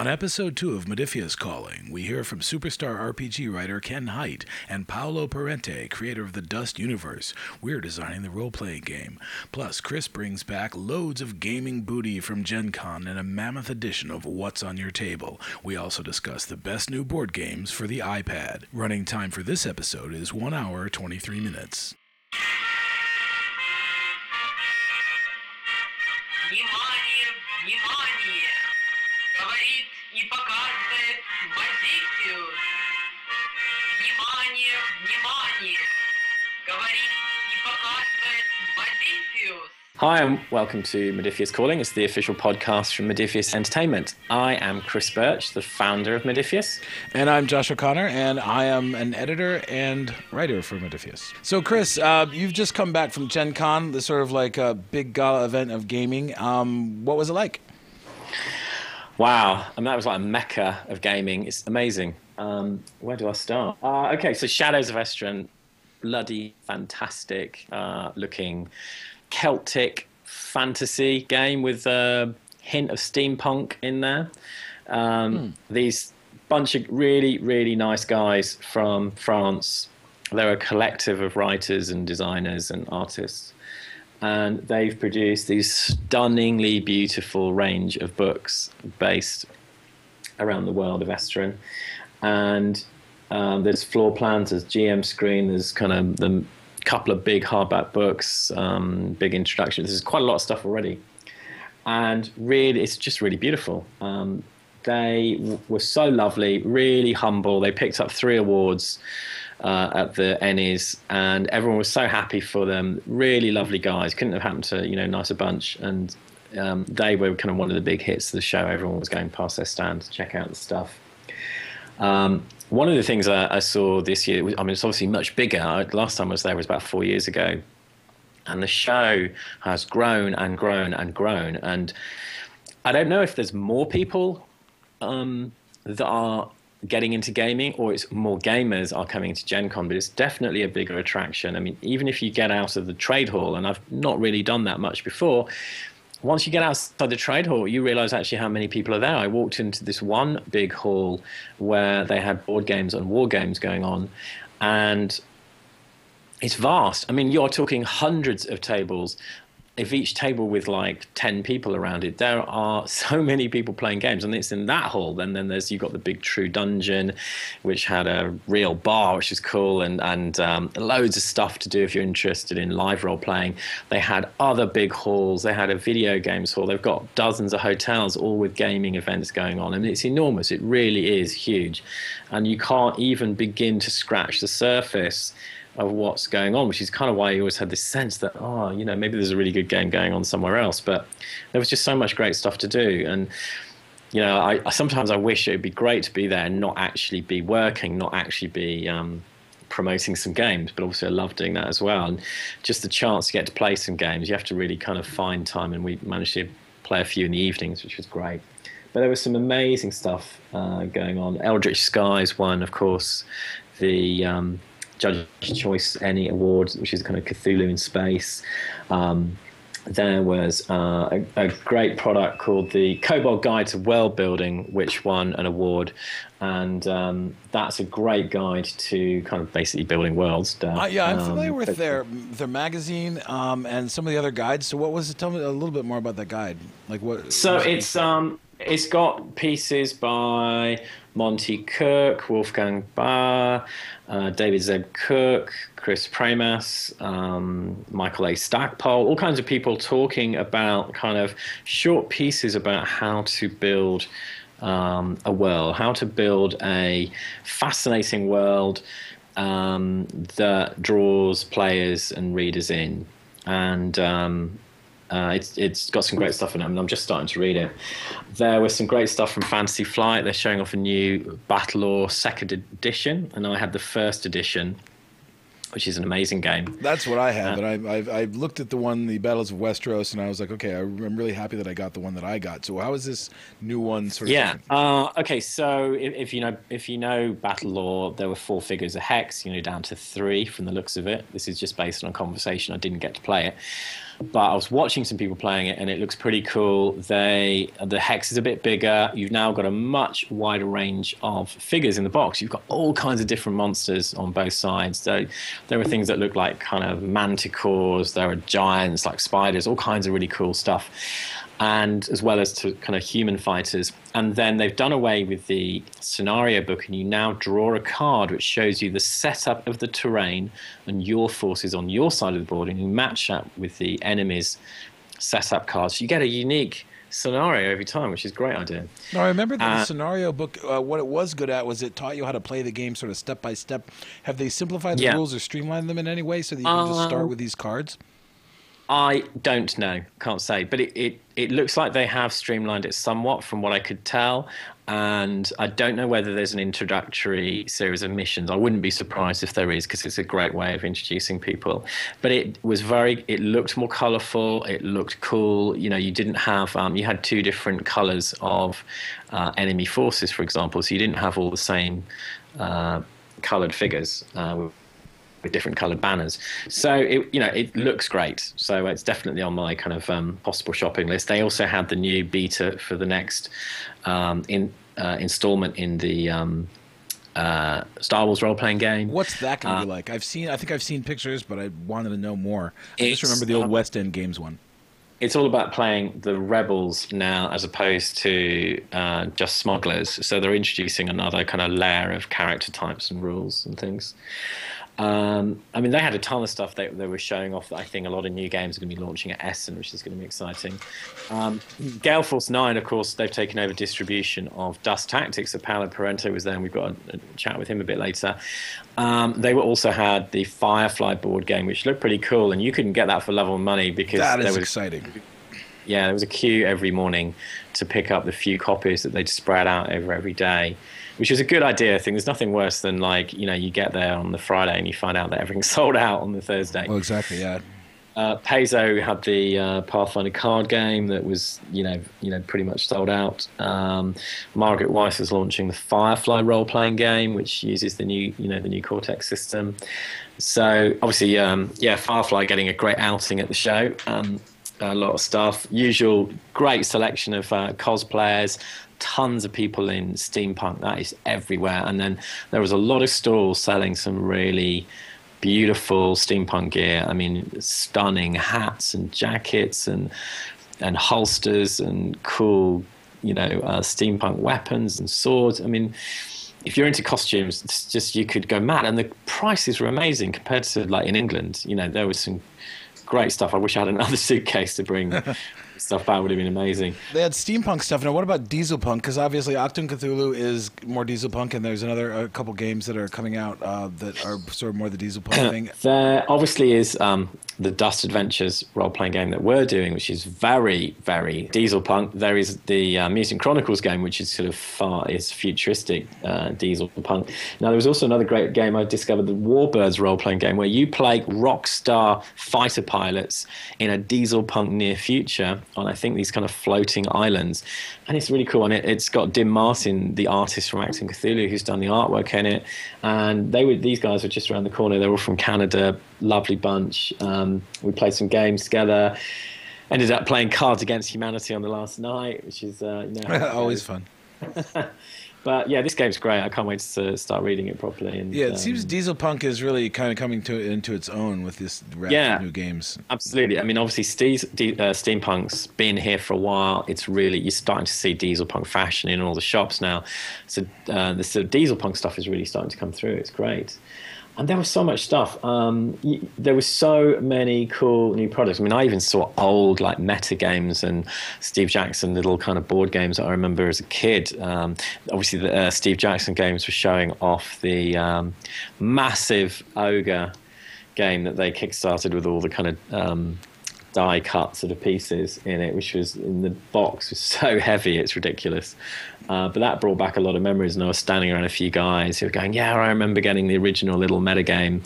On episode 2 of Modiphius Calling, we hear from superstar RPG writer Ken Hite and Paolo Parente, creator of the Dust universe. We're designing the role playing game. Plus, Chris brings back loads of gaming booty from Gen Con and a mammoth edition of What's on Your Table. We also discuss the best new board games for the iPad. Running time for this episode is 1 hour 23 minutes. Hi, and welcome to Modiphius Calling. It's the official podcast from Modiphius Entertainment. I am Chris Birch, the founder of Modiphius. And I'm Josh O'Connor, and I am an editor and writer for Modiphius. So, Chris, uh, you've just come back from Gen Con, the sort of like a big gala event of gaming. Um, what was it like? Wow, and that was like a mecca of gaming. It's amazing. Um, where do I start? Uh, okay, so Shadows of Esteren, bloody fantastic uh, looking Celtic fantasy game with a hint of steampunk in there. Um, These bunch of really, really nice guys from France. They're a collective of writers and designers and artists. And they've produced these stunningly beautiful range of books based around the world of Esteren. And um, there's floor plans, there's GM screen, there's kind of the couple of big hardback books, um, big introductions. There's quite a lot of stuff already. And really, it's just really beautiful. Um, they w- were so lovely, really humble. They picked up three awards uh, at the Ennies, and everyone was so happy for them. Really lovely guys. Couldn't have happened to you know nicer bunch. And um, they were kind of one of the big hits of the show. Everyone was going past their stand to check out the stuff. Um, one of the things I, I saw this year, I mean, it's obviously much bigger. I, last time I was there was about four years ago, and the show has grown and grown and grown. And I don't know if there's more people um, that are getting into gaming or it's more gamers are coming to Gen Con, but it's definitely a bigger attraction. I mean, even if you get out of the trade hall, and I've not really done that much before, once you get outside the trade hall, you realize actually how many people are there. I walked into this one big hall where they had board games and war games going on, and it's vast. I mean, you're talking hundreds of tables. If each table with like 10 people around it, there are so many people playing games. And it's in that hall. Then, then there's, you've got the big True Dungeon, which had a real bar, which is cool, and, and um, loads of stuff to do if you're interested in live role playing. They had other big halls. They had a video games hall. They've got dozens of hotels, all with gaming events going on. Mean, it's enormous. It really is huge. And you can't even begin to scratch the surface of what's going on, which is kind of why you always had this sense that, oh, you know, maybe there's a really good game going on somewhere else. But there was just so much great stuff to do. And, you know, I, sometimes I wish it would be great to be there and not actually be working, not actually be um, promoting some games. But also, I love doing that as well. And just the chance to get to play some games, you have to really kind of find time. And we managed to play a few in the evenings, which was great. But there was some amazing stuff uh, going on. Eldritch Skies won, of course, the um, Judge Choice ENnie Award, which is kind of Cthulhu in space. Um, there was uh, a, a great product called the Kobold Guide to World Building, which won an award, and um, that's a great guide to kind of basically building worlds. Uh, Uh, yeah, I'm um, familiar with their their magazine um, and some of the other guides. So, what was it? Tell me a little bit more about that guide. Like what? So it's um it's got pieces by Monte Cook, Wolfgang Baur, uh, David Zeb Cook, Chris Pramas, um, Michael A. Stackpole, all kinds of people talking about kind of short pieces about how to build um, a world, how to build a fascinating world um, that draws players and readers in. And um, uh, it's it's got some great stuff in it. and I'm just starting to read it. There was some great stuff from Fantasy Flight. They're showing off a new BattleLore second edition, and I had the first edition, which is an amazing game. That's what I have, and I, I've, I've looked at the one, the Battles of Westeros, and I was like, okay, I'm really happy that I got the one that I got. So, how is this new one sort of? Yeah. Uh, okay. So if, if you know if you know BattleLore, there were four figures of hex. You know, down to three from the looks of it. This is just based on a conversation. I didn't get to play it, but I was watching some people playing it, and it looks pretty cool. They the hex is a bit bigger. You've now got a much wider range of figures in the box. You've got all kinds of different monsters on both sides. So there are things that look like kind of manticores. There are giants like spiders. All kinds of really cool stuff and as well as to kind of human fighters. And then they've done away with the scenario book, and you now draw a card which shows you the setup of the terrain and your forces on your side of the board, and you match up with the enemy's setup cards. So you get a unique scenario every time, which is a great idea. No, I remember the Uh, scenario book. Uh, what it was good at was it taught you how to play the game sort of step by step. Have they simplified the Yeah. rules or streamlined them in any way so that you can just start Um, with these cards? I don't know, can't say, but it, it, it looks like they have streamlined it somewhat from what I could tell. And I don't know whether there's an introductory series of missions. I wouldn't be surprised if there is, because it's a great way of introducing people. But it was very, it looked more colorful, it looked cool. You know, you didn't have, um, you had two different colors of uh, enemy forces, for example. So you didn't have all the same uh, colored figures. Uh, with different coloured banners. So it you know it looks great. So it's definitely on my kind of um, possible shopping list. They also had the new beta for the next um, in uh, installment in the um, uh, Star Wars role playing game. What's that going to uh, be like? I've seen. I think I've seen pictures, but I wanted to know more. I just remember the old West End Games one. It's all about playing the rebels now, as opposed to uh, just smugglers. So they're introducing another kind of layer of character types and rules and things. Um, I mean, they had a ton of stuff they, they were showing off that I think a lot of new games are going to be launching at Essen, which is going to be exciting. Um, Gale Force 9, of course, they've taken over distribution of Dust Tactics. So Paolo Parente was there, and we've got a, a chat with him a bit later. Um, they were also had the Firefly board game, which looked pretty cool, and you couldn't get that for love or money because That there is was exciting. yeah, there was a queue every morning to pick up the few copies that they'd spread out over every day, which was a good idea. I think there's nothing worse than like you know you get there on the Friday and you find out that everything's sold out on the Thursday. Well, exactly. Yeah. Uh, Paizo had the uh, Pathfinder card game that was, you know, you know, pretty much sold out. Um, Margaret Weis is launching the Firefly role-playing game, which uses the new, you know, the new Cortex system. So obviously, um, yeah, Firefly getting a great outing at the show. Um, a lot of stuff. Usual great selection of uh, cosplayers. Tons of people in steampunk. That is everywhere. And then there was a lot of stalls selling some really beautiful steampunk gear. I mean, stunning hats and jackets and and holsters and cool, you know, uh, steampunk weapons and swords. I mean, if you're into costumes, it's just you could go mad. And the prices were amazing compared to like in England. You know, there was some great stuff. I wish I had another suitcase to bring stuff out. Would have been amazing. They had steampunk stuff. Now, what about dieselpunk? Because obviously, Achtung Cthulhu is more dieselpunk, and there's another a couple games that are coming out uh, that are sort of more the dieselpunk thing. There obviously is um, the Dust Adventures role playing game that we're doing, which is very, very diesel punk. There is the uh, Mutant Chronicles game, which is sort of far is futuristic uh, diesel punk. Now there was also another great game I discovered, the Warbirds role playing game, where you play rock star fighter pilots in a diesel punk near future on I think these kind of floating islands, and it's really cool. And it, it's got Dim Martin, the artist from Achtung Cthulhu, who's done the artwork in it, and they were these guys were just around the corner. They're all from Canada, lovely bunch. Um, we played some games together. Ended up playing Cards Against Humanity on the last night, which is uh, you know Always fun. But yeah, this game's great. I can't wait to start reading it properly. And, Yeah, it seems Diesel Punk is really kind of coming to into its own with this Yeah. new games. Absolutely. I mean, obviously, uh, steampunk's been here for a while. It's really you're starting to see diesel punk fashion in all the shops now. So uh, the of diesel punk stuff is really starting to come through. It's great. And there was so much stuff. Um, y- there was so many cool new products. I mean, I even saw old like meta games and Steve Jackson little kind of board games that I remember as a kid. Um, obviously, the uh, Steve Jackson games were showing off the um, massive ogre game that they kickstarted with all the kind of um, die cut sort of pieces in it, which was in the box was so heavy it's ridiculous. Uh, but that brought back a lot of memories, and I was standing around a few guys who were going, "Yeah, I remember getting the original little metagame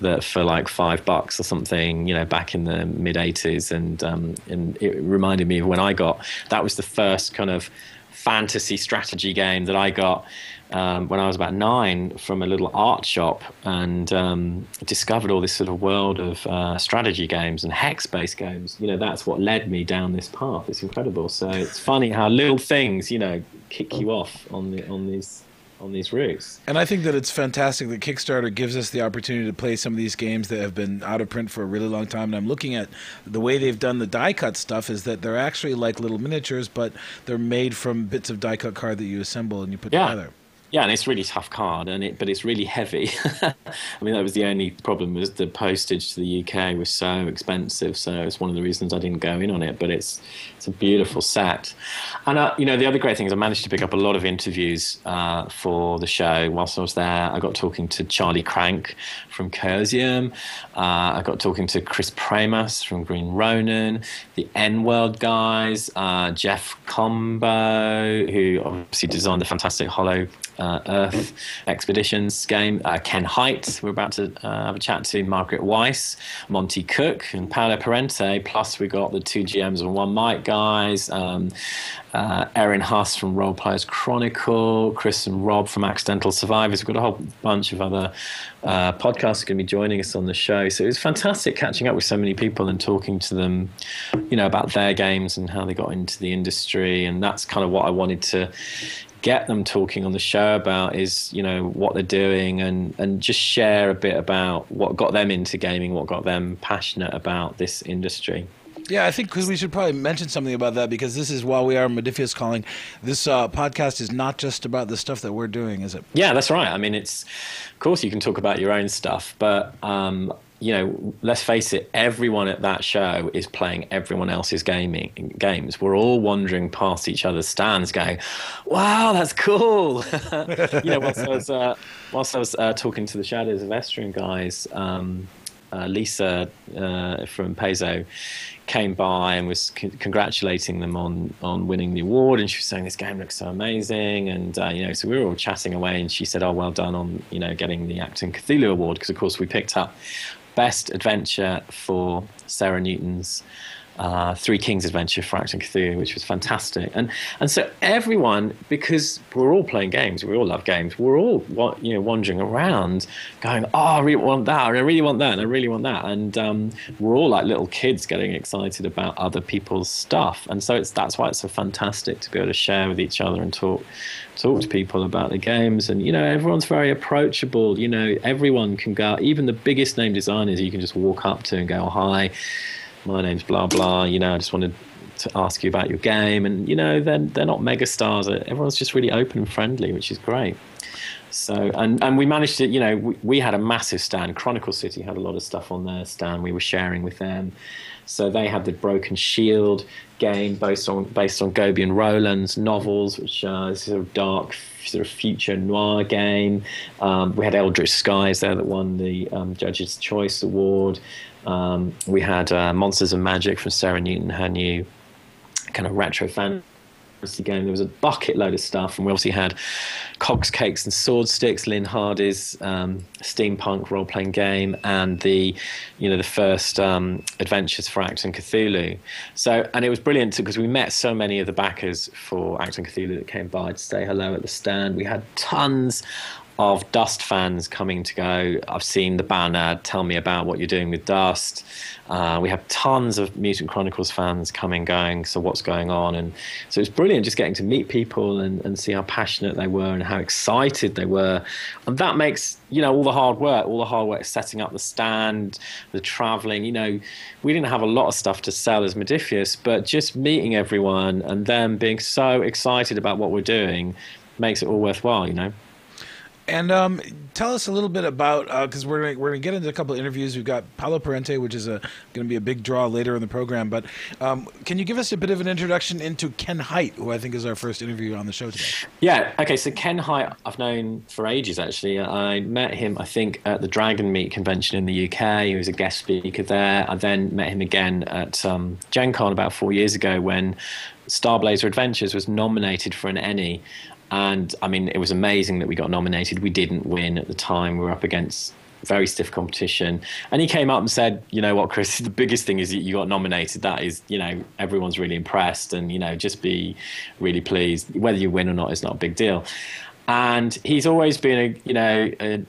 that for like five bucks or something, you know, back in the mid '80s," and um, and it reminded me of when I got that was the first kind of fantasy strategy game that I got um, when I was about nine from a little art shop and um, discovered all this sort of world of uh, strategy games and hex based games. You know, that's what led me down this path. It's incredible. So it's funny how little things, you know, kick you off on the on these on these routes. And I think that it's fantastic that Kickstarter gives us the opportunity to play some of these games that have been out of print for a really long time. And I'm looking at the way they've done the die cut stuff is that they're actually like little miniatures, but they're made from bits of die cut card that you assemble and you put Yeah. together. Yeah, and it's really tough card, and it but it's really heavy. I mean, that was the only problem was the postage to the UK was so expensive. So it's one of the reasons I didn't go in on it. But it's it's a beautiful set, and uh, you know the other great thing is I managed to pick up a lot of interviews uh, for the show. Whilst I was there, I got talking to Charlie Krank from Chaosium. Uh, I got talking to Chris Pramas from Green Ronin, the ENWorld guys, uh, Jeff Combo, who obviously designed the fantastic Hollow uh, Earth Expeditions game. Uh, Ken Hite, we're about to uh, have a chat to Margaret Weis, Monte Cook, and Paolo Parente. Plus, we got the two GMs and one mic guys. Um, uh, Erin Huss from Role Players Chronicle, Chris and Rob from Accidental Survivors. We've got a whole bunch of other uh, podcasts going to be joining us on the show. So it was fantastic catching up with so many people and talking to them, you know, about their games and how they got into the industry. And that's kind of what I wanted to get them talking on the show about is you know what they're doing and and just share a bit about what got them into gaming what got them passionate about this industry Yeah, I think because we should probably mention something about that because this is while we are Modiphius calling. This uh, podcast is not just about the stuff that we're doing, is it? yeah that's right i mean it's of course you can talk about your own stuff but um you know, let's face it, everyone at that show is playing everyone else's gaming games. We're all wandering past each other's stands going, wow, that's cool. you know, whilst I was, uh, whilst I was uh, talking to the Shadows of Esteren guys, um, uh, Lisa uh, from Paizo came by and was con- congratulating them on on winning the award, and she was saying this game looks so amazing, and uh, you know, so we were all chatting away, and she said, "Oh, well done on you know getting the Achtung Cthulhu award," because of course we picked up best adventure for Sarah Newton's uh, Three Kings adventure for Achtung Cthulhu, which was fantastic. And and so everyone, because we're all playing games, we all love games. We're all you know wandering around, going, "Oh, I really want that, I really want that, and I really want that." And um, we're all like little kids getting excited about other people's stuff. And so it's that's why it's so fantastic to be able to share with each other and talk talk to people about the games. And you know, everyone's very approachable. You know, everyone can go. Even the biggest name designers, you can just walk up to and go, "Hi." My name's blah blah. You know, I just wanted to ask you about your game, and you know, they're they're not mega stars. Everyone's just really open and friendly, which is great. So, and and we managed to, you know, we, we had a massive stand. Chronicle City had a lot of stuff on their stand. We were sharing with them. So they had the Broken Shield game based on based on Gobian Rowland's novels, which uh, is a sort of dark, sort of future noir game. Um, we had Eldritch Skies there that won the um, Judges' Choice Award. Um, we had uh, Monsters and Magic from Sarah Newton, her new kind of retro fantasy game. There was a bucket load of stuff, and we obviously had Cogs, Cakes, and Sword Sticks, Lynne Hardy's um, steampunk role playing game, and the you know the first um, Adventures for Act Achtung Cthulhu. So, and it was brilliant because we met so many of the backers for Act Achtung Cthulhu that came by to say hello at the stand. We had tons of Dust fans coming to go. I've seen the banner. Tell me about what you're doing with Dust. Uh, we have tons of Mutant Chronicles fans coming, going. So what's going on? And so it's brilliant just getting to meet people and, and see how passionate they were and how excited they were. And that makes you know all the hard work, all the hard work setting up the stand, the traveling. You know, we didn't have a lot of stuff to sell as Modiphius, but just meeting everyone and them being so excited about what we're doing makes it all worthwhile. You know. And um, tell us a little bit about because we're gonna, we're gonna get into a couple of interviews. We've got Paolo Parente, which is a going to be a big draw later in the program. But um, can you give us a bit of an introduction into Ken Hite, who I think is our first interview on the show today? Yeah. Okay. So Ken Hite, I've known for ages. Actually, I met him. I think at the Dragon Meet convention in the UK. He was a guest speaker there. I then met him again at um, Gen Con about four years ago when Starblazer Adventures was nominated for an ENnie and I mean, it was amazing that we got nominated. We didn't win at the time. We were up against very stiff competition. And he came up and said, you know what, Chris, the biggest thing is you got nominated. That is, you know, everyone's really impressed, and you know, just be really pleased. Whether you win or not is not a big deal. And he's always been a, you know, a,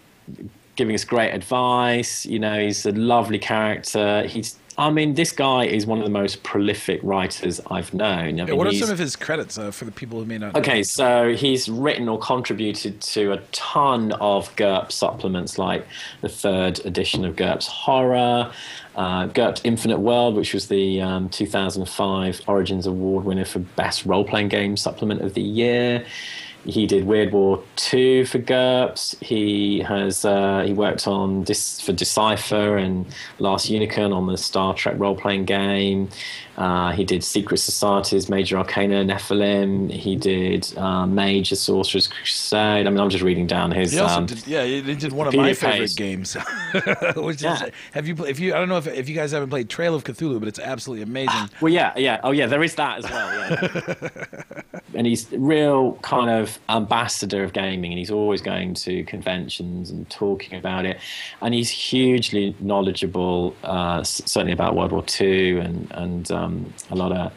giving us great advice. You know, he's a lovely character. He's I mean, this guy is one of the most prolific writers I've known. I mean, what are some of his credits uh, for the people who may not? know? Okay, so he's written or contributed to a ton of GURP supplements, like the third edition of GURPS Horror, uh, GURPS Infinite World, which was the um, 2005 Origins Award winner for Best Role Playing Game Supplement of the Year. He did Weird War 2 for GURPS. He has uh, he worked on this for Decipher and Last Unicorn on the Star Trek role playing game. Uh, he did Secret Societies, Major Arcana, Nephilim. He did uh, Major Sorcerer's Crusade. I mean, I'm just reading down his. He um, did, yeah, he did one of my Wikipedia favorite page. games. Which Yeah. is, have you? If you, I don't know if, if you guys haven't played Trail of Cthulhu, but it's absolutely amazing. Well, yeah, yeah. Oh, yeah, there is that as well. Yeah. and he's a real kind of ambassador of gaming, and he's always going to conventions and talking about it. And he's hugely knowledgeable, uh, certainly about World War II and and um, a lot of.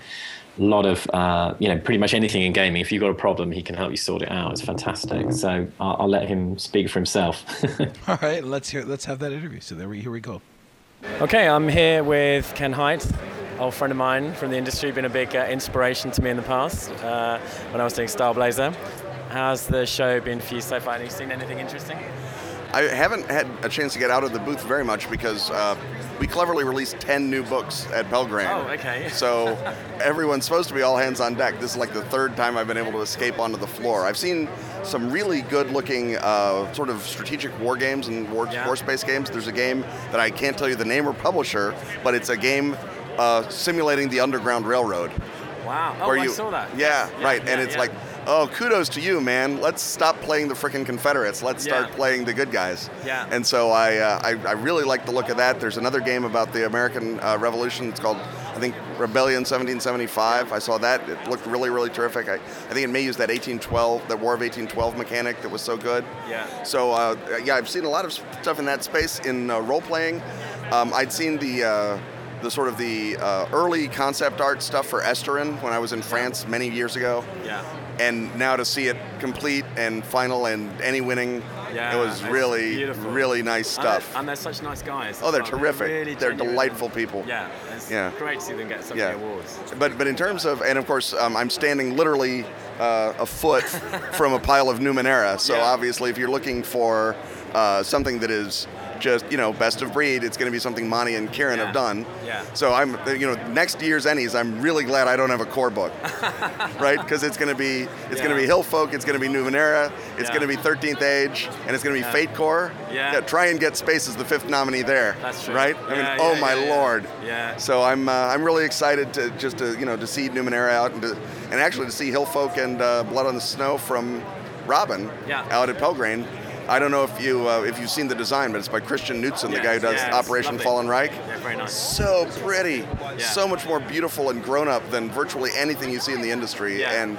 A lot of, uh, you know, pretty much anything in gaming. If you've got a problem, he can help you sort it out. It's fantastic. So I'll, I'll let him speak for himself. All right, let's hear. Let's have that interview. So there we here we go. Okay, I'm here with Ken Hite, old friend of mine from the industry, been a big uh, inspiration to me in the past uh, when I was doing Star Blazer. How's the show been for you so far? Have you seen anything interesting? I haven't had a chance to get out of the booth very much because uh, we cleverly released 10 new books at Pelgrane. Oh, okay. So everyone's supposed to be all hands on deck. This is like the third time I've been able to escape onto the floor. I've seen some really good looking uh, sort of strategic war games and war, Yeah. war space games. There's a game that I can't tell you the name or publisher, but it's a game uh, simulating the Underground Railroad. Wow. Oh, where I you, saw that. Yeah, right. yeah, and it's yeah. like, oh, kudos to you, man. Let's stop playing the frickin' Confederates. Let's start playing the good guys. Yeah. And so I, uh, I, I really like the look of that. There's another game about the American uh, Revolution. It's called, I think, Rebellion 1775. I saw that. It looked really, really terrific. I, I think it may use that 1812, that War of 1812 mechanic that was so good. Yeah. So uh, yeah, I've seen a lot of stuff in that space in uh, role playing. Um, I'd seen the uh, the sort of the uh, early concept art stuff for Esteren when I was in France many years ago, Yeah. and now to see it complete and final and ENnie winning, Yeah, it was really beautiful. really nice And they're- stuff. And they're such nice guys. Oh, they're well. terrific. really They're delightful people. Yeah. It's Yeah. great to see them get so Yeah. many awards. But but in terms of and of course um, I'm standing literally uh, a foot from a pile of Numenera. So Yeah. obviously, if you're looking for uh, something that is just you know best of breed, it's going to be something Monte and Kieran Yeah. have done. Yeah. So I'm you know next year's Ennies, I'm really glad I don't have a core book, right? Because it's going to be it's going to be Yeah. Hill Folk, it's going to be Numenera, it's Yeah. going to be 13th Age, and it's going to be Yeah. Fate Core. Yeah. Try and get Space as the fifth nominee there. That's true. Right? I mean, Yeah, oh yeah, my yeah, yeah. lord. Yeah. So I'm uh, I'm really excited to just to you know to see Numenera out and to, and actually to see Hillfolk and uh, Blood on the Snow from Robin Yeah. out at Pelgrane. I don't know if you uh, if you've seen the design, but it's by Christian Knutsson, the guy who does yeah, Operation lovely. Fallen Reich. Yeah, very nice. So pretty, so much more beautiful and grown up than virtually anything you see in the industry. And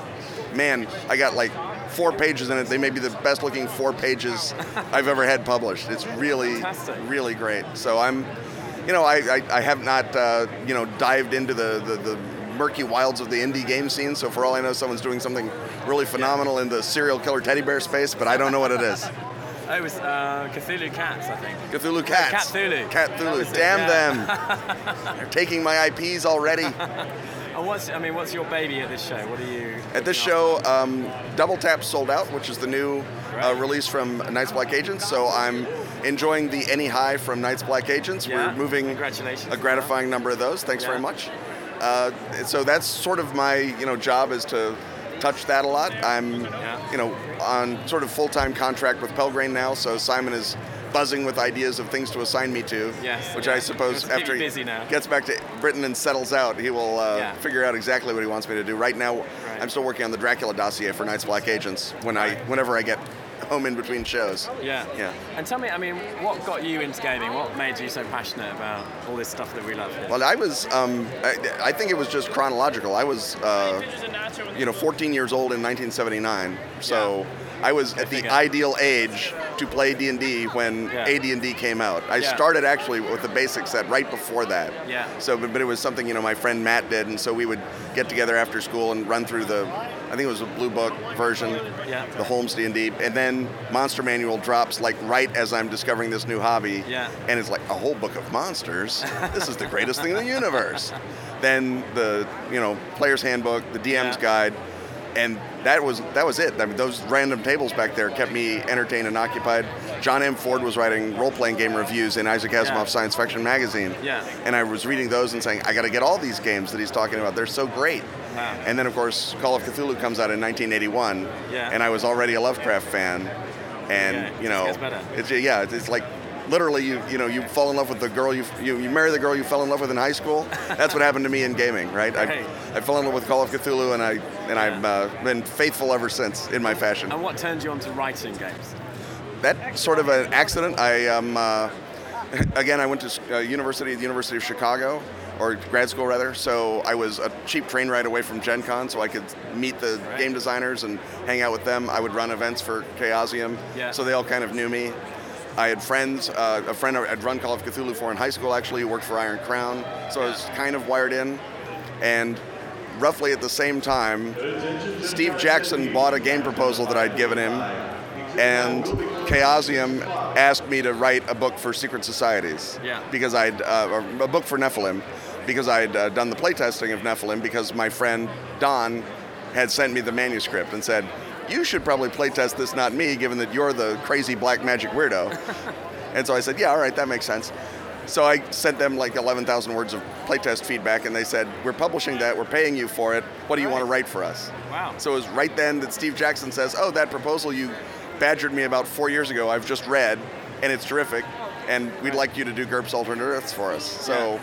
man, I got like four pages in it. They may be the best looking four pages I've ever had published. It's really, Fantastic. really great. So I'm, you know, I, I, I have not, uh, you know, dived into the, the, the murky wilds of the indie game scene. So for all I know, someone's doing something really phenomenal in the serial killer teddy bear space, but I don't know what it is. Oh, it was uh, Cthulhu Cats, I think. Cthulhu Cats. Cat Cthulhu. Cat That it, Damn yeah. them. They're taking my IPs already. And what's I mean, what's your baby at this show? What are you? At this show, um, Double Tap sold out, which is the new uh, release from Nights Black Agents. So I'm enjoying the ENnie High from Nights Black Agents. Yeah. We're moving a gratifying number of those. Thanks very much. Uh, so that's sort of my you know job is to touch that a lot. I'm Yeah. you know on sort of full time contract with Pelgrane now, so Simon is buzzing with ideas of things to assign me to. Yes, Which yeah. I suppose after he now. gets back to Britain and settles out, he will uh, Yeah. figure out exactly what he wants me to do. Right now, I'm still working on the Dracula dossier for Nights Black Agents. When I, whenever I get home in between shows. Yeah. Yeah. And tell me, I mean, what got you into gaming? What made you so passionate about all this stuff that we love here? Well, I was, um, I, I think it was just chronological. I was, uh, you know, 14 years old in 1979. So I was at the ideal age to play D&D when Yeah. AD&D came out. I Yeah. started actually with the basic set right before that. Yeah. So, but, but it was something you know my friend Matt did, and so we would get together after school and run through the, I think it was a blue book version, Yeah. the Holmes D&D, and then Monster Manual drops like right as I'm discovering this new hobby. Yeah. And it's like a whole book of monsters. this is the greatest thing in the universe. Then the you know player's handbook, the DM's guide, and that was that was it. I mean, those random tables back there kept me entertained and occupied. John M. Ford was writing role-playing game reviews in Isaac Asimov's Yeah. Science Fiction magazine, Yeah. and I was reading those and saying, I got to get all these games that he's talking about. They're so great. Wow. And then, of course, Call of Cthulhu comes out in 1981, Yeah. and I was already a Lovecraft fan, and Yeah, you know, better. it's yeah, it's, it's like literally you you know you fall in love with the girl you, you you marry the girl you fell in love with in high school. That's what happened to me in gaming, right? Right. I, I fell in love with Call of Cthulhu, and I and I've uh, been faithful ever since in my fashion. And what turned you on to writing games? That sort of an accident. I um, uh, again, I went to uh, university, the University of Chicago, or grad school rather. So I was a cheap train ride away from Gen Con, so I could meet the Right. game designers and hang out with them. I would run events for Chaosium, Yeah. so they all kind of knew me. I had friends, uh, a friend I'd run Call of Cthulhu for in high school actually, who worked for Iron Crown, so I was kind of wired in. And roughly at the same time, Steve Jackson bought a game proposal that I'd given him, and Chaosium asked me to write a book for Secret Societies. Yeah. Because I'd, uh, a book for Nephilim, because I'd uh, done the playtesting of Nephilim, because my friend Don had sent me the manuscript and said, you should probably playtest this, not me, given that you're the crazy black magic weirdo. and so I said, yeah, all right, that makes sense. So I sent them like 11,000 words of playtest feedback, and they said, we're publishing that, we're paying you for it, what do you want to write for us? Wow. So it was right then that Steve Jackson says, "Oh, that proposal you badgered me about four years ago, I've just read, and it's terrific, and we'd like you to do GURPS Alternate Earths for us." So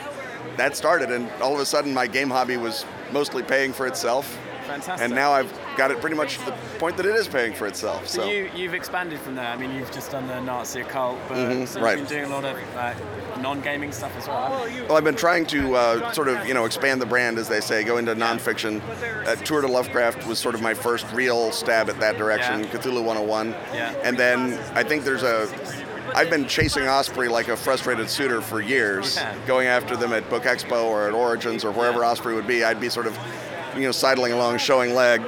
that started, and all of a sudden, my game hobby was mostly paying for itself, Fantastic. and now I've got it pretty much to the point that it is paying for itself. So, So, you, you've expanded from there. I mean, you've just done the Nazi occult, but Mhm, so right. you've been doing a lot of uh, non-gaming stuff as well. well, I've been trying to uh, sort of, you know, expand the brand, as they say, go into nonfiction. Uh, Tour de Lovecraft was sort of my first real stab at that direction. Yeah. Cthulhu 101, Yeah. and then I think there's a. I've been chasing Osprey like a frustrated suitor for years, Yeah. going after them at Book Expo or at Origins or wherever Osprey would be. I'd be sort of, you know, sidling along, showing leg.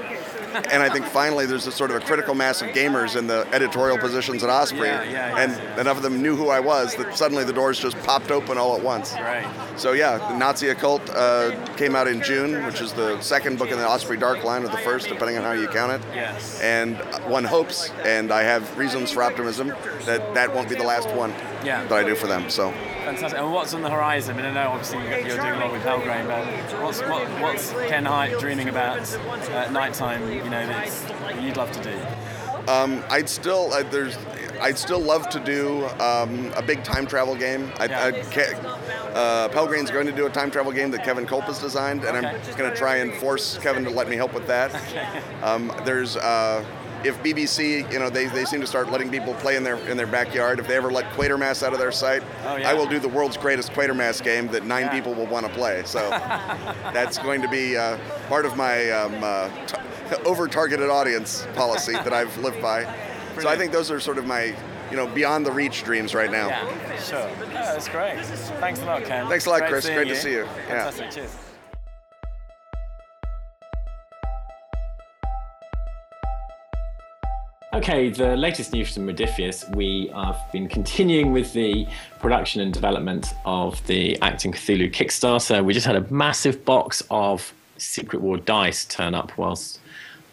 And I think finally there's a sort of a critical mass of gamers in the editorial positions at Osprey, Yeah, yeah, yeah. and enough of them knew who I was that suddenly the doors just popped open all at once. Right. So yeah, the Nazi Occult uh, came out in June, which is the second book in the Osprey Dark line, or the first, depending on how you count it. Yes. And one hopes, and I have reasons for optimism, that that won't be the last one Yeah. that I do for them. So Fantastic. And what's on the horizon? I mean, I know obviously you're doing a lot with Pelgrane, but what's what, what's Ken Hite dreaming about at night time? You know, that's, that you'd love to do. I'd still uh, there's I'd still love to do um, a big time travel game. I, Yeah. I uh, Pelgrane's going to do a time travel game that Kevin Kulp has designed, and I'm going to try and force Kevin to let me help with that. Um, there's uh, if BBC, you know, they, they seem to start letting people play in their in their backyard. If they ever let Quatermass out of their sight, Oh, yeah. I will do the world's greatest Quatermass game that nine Yeah. people will want to play. So that's going to be uh, part of my um, uh, t- over-targeted audience policy that I've lived by. So I think those are sort of my, you know, beyond the reach dreams right now. Yeah, sure. Yeah, that's great. Thanks a lot, Ken. Thanks a lot, Great Chris. seeing Great to see you. Yeah. Fantastic. Cheers. Okay, the latest news from Modiphius. We have been continuing with the production and development of the Achtung Cthulhu Kickstarter. We just had a massive box of Secret War dice turn up whilst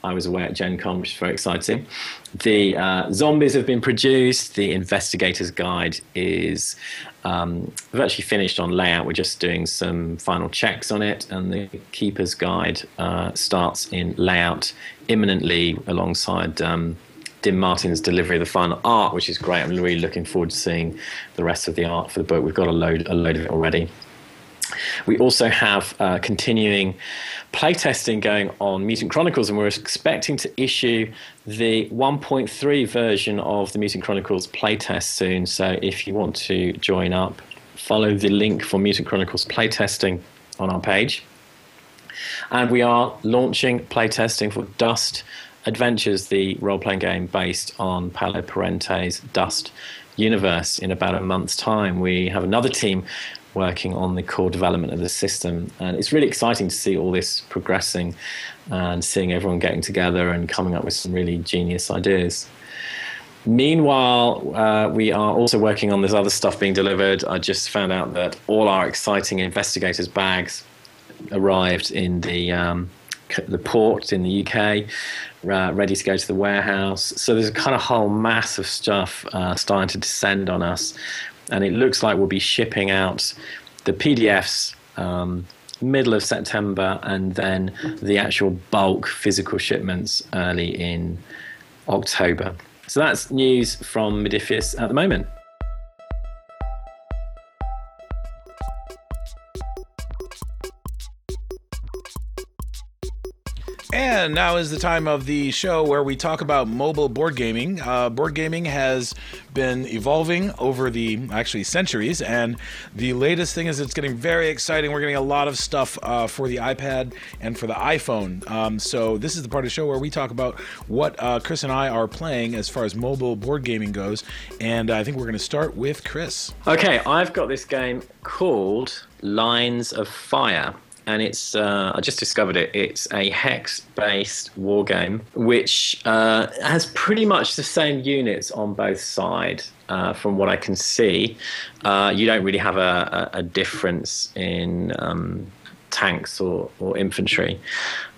I was away at Gen Con, which is very exciting. The uh, zombies have been produced. The Investigator's Guide is um, we've actually finished on layout. We're just doing some final checks on it, and the Keeper's Guide uh, starts in layout imminently alongside. Um, Dim Martin's delivery of the final art, which is great. I'm really looking forward to seeing the rest of the art for the book. We've got a load, a load of it already. We also have uh, continuing playtesting going on Mutant Chronicles, and we're expecting to issue the 1.3 version of the Mutant Chronicles playtest soon. So if you want to join up, follow the link for Mutant Chronicles playtesting on our page. And we are launching playtesting for Dust Adventures, the role playing game based on Paolo Parente's Dust universe, in about a month's time. We have another team working on the core development of the system. And it's really exciting to see all this progressing and seeing everyone getting together and coming up with some really genius ideas. Meanwhile, uh, we are also working on this other stuff being delivered. I just found out that all our exciting investigators' bags arrived in the um, the port in the UK, uh, ready to go to the warehouse. So there's a kind of whole mass of stuff uh, starting to descend on us, and it looks like we'll be shipping out the PDFs. Um, middle of September, and then the actual bulk physical shipments early in October. So that's news from Modiphius at the moment. And now is the time of the show where we talk about mobile board gaming. Uh, board gaming has been evolving over the actually centuries, and the latest thing is it's getting very exciting. We're getting a lot of stuff uh, for the iPad and for the iPhone. Um, so this is the part of the show where we talk about what uh, Chris and I are playing as far as mobile board gaming goes. And I think we're going to start with Chris. Okay, I've got this game called Lines of Fire and it's uh, I just discovered it. It's a hex-based war game, which uh, has pretty much the same units on both sides. Uh, from what I can see, uh, you don't really have a, a, a difference in um, tanks or, or infantry.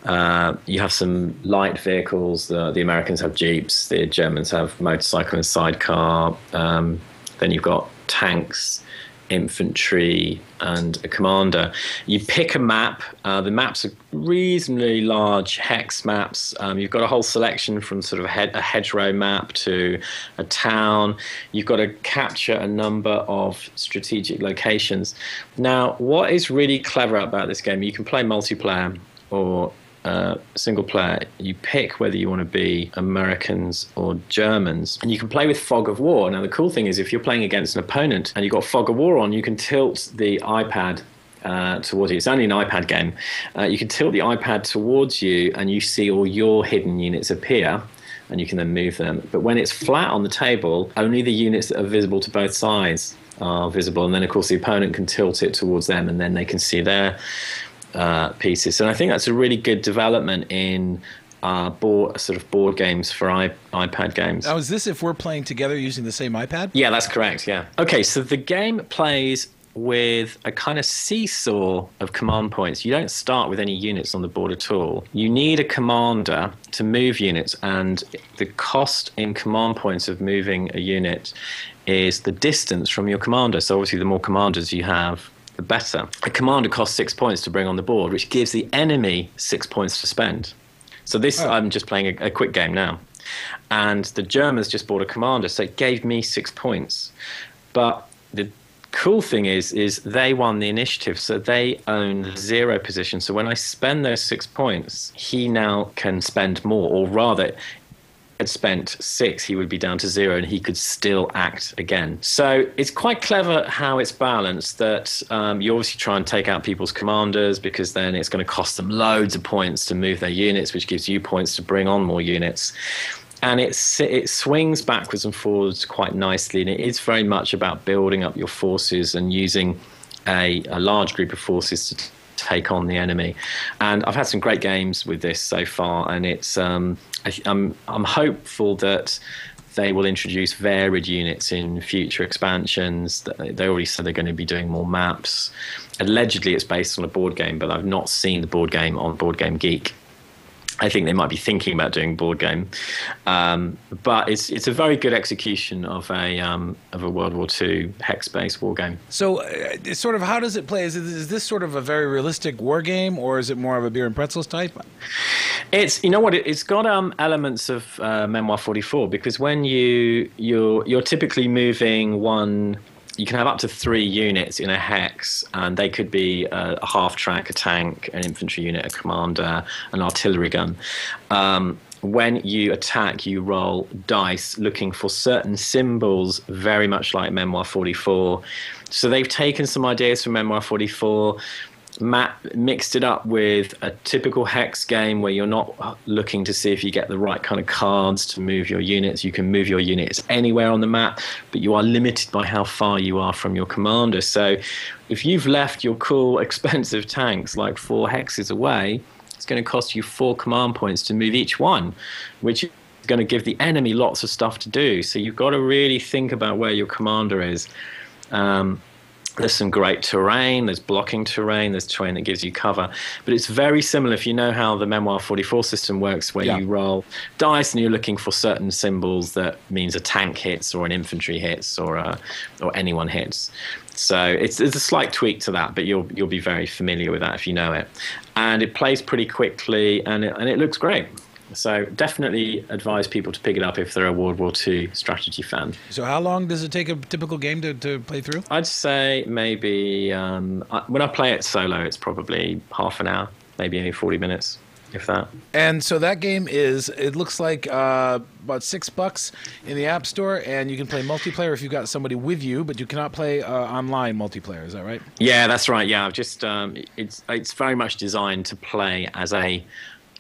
Uh, you have some light vehicles. The, the Americans have jeeps. The Germans have motorcycle and sidecar. Um, then you've got tanks infantry, and a commander. You pick a map. Uh, the maps are reasonably large hex maps. Um, you've got a whole selection from sort of a, head, a hedgerow map to a town. You've got to capture a number of strategic locations. Now, what is really clever about this game, you can play multiplayer or uh, single player, you pick whether you want to be Americans or Germans, and you can play with Fog of War. Now, the cool thing is, if you're playing against an opponent and you've got Fog of War on, you can tilt the iPad uh, towards you. It's only an iPad game. Uh, you can tilt the iPad towards you, and you see all your hidden units appear. And you can then move them. But when it's flat on the table, only the units that are visible to both sides are visible. And then, of course, the opponent can tilt it towards them, and then they can see their uh, pieces. And I think that's a really good development in uh, board sort of board games for I, iPad games. Now, is this if we're playing together using the same iPad? Yeah, that's correct. Yeah. Okay, so the game plays with a kind of seesaw of command points. You don't start with any units on the board at all. You need a commander to move units, and the cost in command points of moving a unit is the distance from your commander. So obviously, the more commanders you have, the better. A commander costs six points to bring on the board, which gives the enemy six points to spend. So this, oh. I'm just playing a, a quick game now. And the Germans just bought a commander, so it gave me six points. But the cool thing is is they won the initiative so they own the zero position so when i spend those six points he now can spend more or rather had spent six, he would be down to zero and he could still act again. So it's quite clever how it's balanced that um, you obviously try and take out people's commanders because then it's going to cost them loads of points to move their units, which gives you points to bring on more units. And it's, it swings backwards and forwards quite nicely. And it is very much about building up your forces and using a, a large group of forces to take on the enemy. And I've had some great games with this so far, and it's um, I, I'm I'm hopeful that they will introduce varied units in future expansions. They already said they're going to be doing more maps. Allegedly, it's based on a board game, but I've not seen the board game on Board Game Geek. I think they might be thinking about doing board game, um, but it's it's a very good execution of a um, of a World War II hex based war game. So, uh, sort of, how does it play? Is, it, is this sort of a very realistic war game, or is it more of a beer and pretzels type? It's you know what it, has got um, elements of uh, Memoir 44 because when you you're you're typically moving one you can have up to three units in a hex, and they could be a, a half track, a tank, an infantry unit, a commander, an artillery gun. Um, when you attack, you roll dice looking for certain symbols, very much like Memoir 44. So they've taken some ideas from Memoir 44 Matt mixed it up with a typical hex game where you're not looking to see if you get the right kind of cards to move your units. You can move your units anywhere on the map, but you are limited by how far you are from your commander. So if you've left your cool, expensive tanks like four hexes away, it's going to cost you four command points to move each one, which is going to give the enemy lots of stuff to do. So you've got to really think about where your commander is. Um, there's some great terrain, there's blocking terrain, there's terrain that gives you cover. But it's very similar if you know how the Memoir 44 system works, where Yeah. you roll dice and you're looking for certain symbols that means a tank hits or an infantry hits or, a, or anyone hits. So it's, it's a slight tweak to that, but you'll, you'll be very familiar with that if you know it. And it plays pretty quickly and it, and it looks great. So definitely advise people to pick it up if they're a World War II strategy fan. So how long does it take a typical game to, to play through? I'd say maybe um, I, when I play it solo, it's probably half an hour, maybe only 40 minutes, if that. And so that game is, it looks like uh, about six bucks in the App Store, and you can play multiplayer if you've got somebody with you, but you cannot play uh, online multiplayer. Is that right? Yeah, that's right. Yeah, I've just um, it's it's very much designed to play as a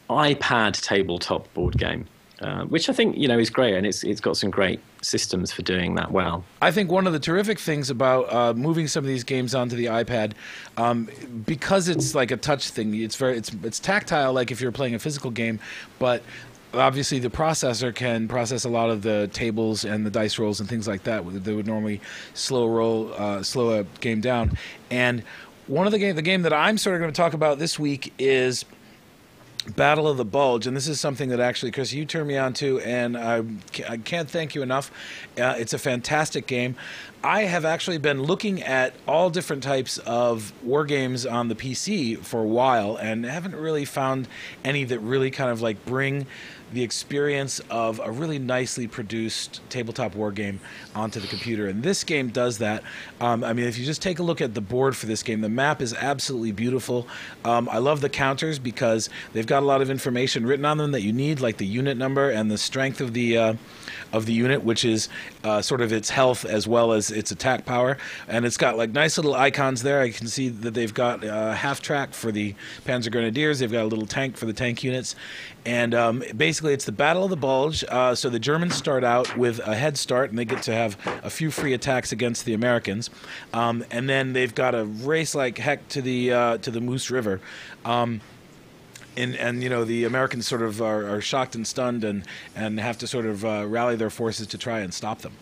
iPad tabletop board game, uh, which I think you know is great, and it's it's got some great systems for doing that well. I think one of the terrific things about uh, moving some of these games onto the iPad, um, because it's like a touch thing, it's very it's it's tactile, like if you're playing a physical game, but obviously the processor can process a lot of the tables and the dice rolls and things like that that would normally slow roll uh, slow a game down. And one of the game the game that I'm sort of going to talk about this week is. Battle of the Bulge, and this is something that actually, Chris, you turned me on to, and I, I can't thank you enough. Uh, it's a fantastic game. I have actually been looking at all different types of war games on the PC for a while, and haven't really found any that really kind of like bring the experience of a really nicely produced tabletop war game onto the computer. And this game does that. Um, I mean, if you just take a look at the board for this game, the map is absolutely beautiful. Um, I love the counters because they've got a lot of information written on them that you need, like the unit number and the strength of the. Uh, of the unit, which is uh, sort of its health as well as its attack power. And it's got like nice little icons there. I can see that they've got uh, half track for the Panzer Grenadiers. They've got a little tank for the tank units. And um, basically, it's the Battle of the Bulge. Uh, so the Germans start out with a head start, and they get to have a few free attacks against the Americans. Um, and then they've got a race like heck to the uh, to the Meuse River. Um, and and you know the Americans sort of are, are shocked and stunned and and have to sort of uh, rally their forces to try and stop them.